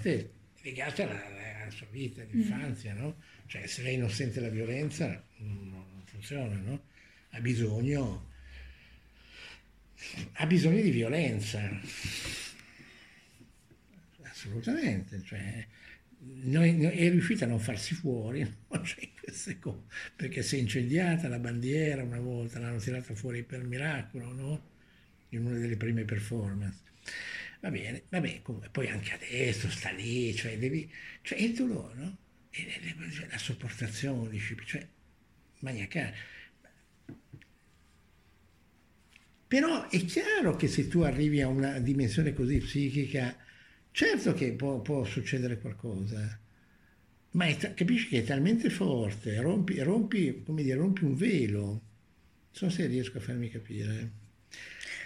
te legate alla, alla sua vita d'infanzia, mm. no? Cioè se lei non sente la violenza non, non funziona, no? Ha bisogno, ha bisogno di violenza, assolutamente, cioè, noi, noi, è riuscita a non farsi fuori, [laughs] no? cioè, perché si è incendiata la bandiera una volta, l'hanno tirata fuori per miracolo, no? in una delle prime performance. Va bene, va bene, comunque, poi anche adesso sta lì, cioè, devi, cioè il dolore, no? E, cioè, la sopportazione, cioè maniacale. Però è chiaro che se tu arrivi a una dimensione così psichica, certo che può, può succedere qualcosa, ma è, capisci che è talmente forte, rompi, rompi, dire, rompi un velo. Non so se riesco a farmi capire.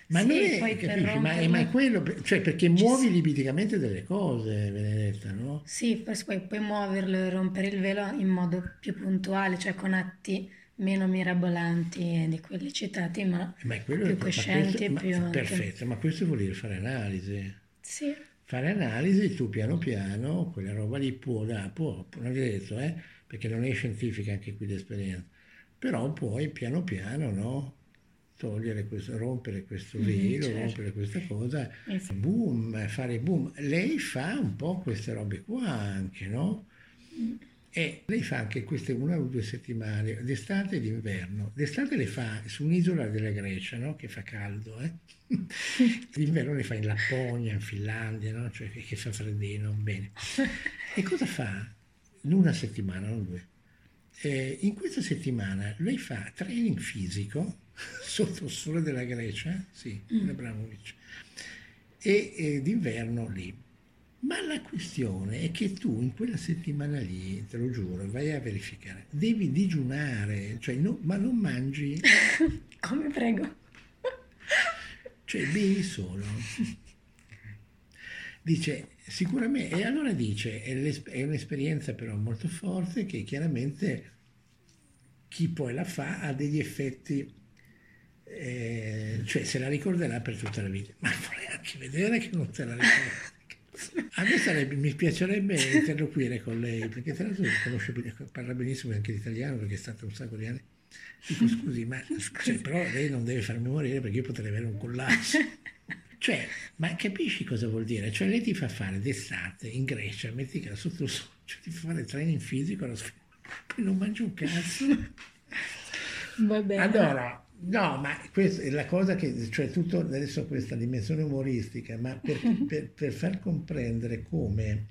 Ma Sì, non è, poi capisci? Ma è, ma è quello, cioè perché muovi libidicamente delle cose, Benedetta, no? Sì, poi puoi muoverlo e rompere il velo in modo più puntuale, cioè con atti meno mirabolanti di quelli citati, ma Ma più coscienti e più ma- perfetto, ma questo vuol dire fare analisi. Sì, Fare analisi, tu piano piano, quella roba lì può, da, può, non è detto, eh, perché non è scientifica anche qui l'esperienza, però puoi piano piano, no? Togliere questo, rompere questo velo, certo. rompere questa cosa, Eh boom, fare boom. Lei fa un po' queste robe qua anche, no? E lei fa anche queste una o due settimane, d'estate e d'inverno. D'estate le fa su un'isola della Grecia, no? Che fa caldo, eh? [laughs] D'inverno le fa in Lapponia, in Finlandia, no? Cioè che, che fa freddino, bene. [laughs] E cosa fa? In una settimana, non due. Eh, in questa settimana lei fa training fisico [laughs] sotto il sole della Grecia, sì, Abramovic, e, e d'inverno lì. Ma la questione è che tu in quella settimana lì, te lo giuro, vai a verificare, devi digiunare, cioè no- ma non mangi, [laughs] come prego. cioè bevi solo. [laughs] Dice, sicuramente, e allora dice, è, un'esperienza però molto forte che chiaramente chi poi la fa ha degli effetti, eh, cioè se la ricorderà per tutta la vita, ma vorrei anche vedere che non te la ricordi. A me sarebbe, mi piacerebbe interloquire con lei, perché tra l'altro conosce, parla benissimo anche l'italiano perché è stata un sacco di anni. Dico scusi, ma cioè, però lei non deve farmi morire perché io potrei avere un collasso. Cioè, ma capisci cosa vuol dire? Cioè lei ti fa fare d'estate in Grecia, metti che sotto il sole, cioè ti fa fare training fisico, alla poi non mangi un cazzo. Va bene. Allora, no, ma questa è la cosa che, cioè tutto adesso questa dimensione umoristica, ma per, [laughs] per- per far comprendere come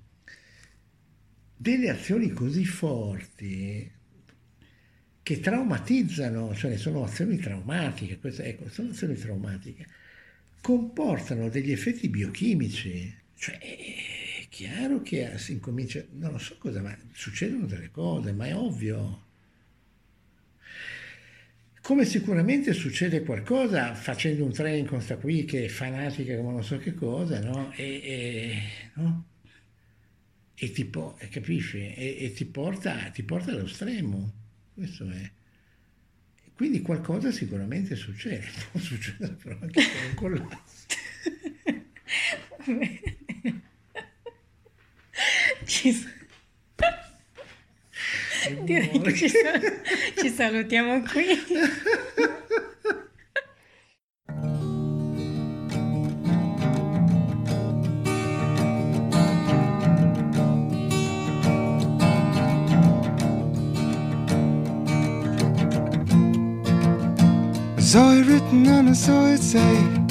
delle azioni così forti che traumatizzano, cioè sono azioni traumatiche, queste, ecco, sono azioni traumatiche, comportano degli effetti biochimici, cioè è chiaro che si incomincia, non lo so cosa, ma succedono delle cose, ma è ovvio. Come sicuramente succede qualcosa facendo un training con sta qui che è fanatica come non so che cosa, no? E, e- no? E ti, capisci? E, e ti, porta, ti porta allo stremo. Questo è. Quindi qualcosa sicuramente succede. [laughs] Può succedere però anche con un collasso. Ci, s- E direi muore. che ci, sa- ci salutiamo qui. [laughs] nothing on the suicide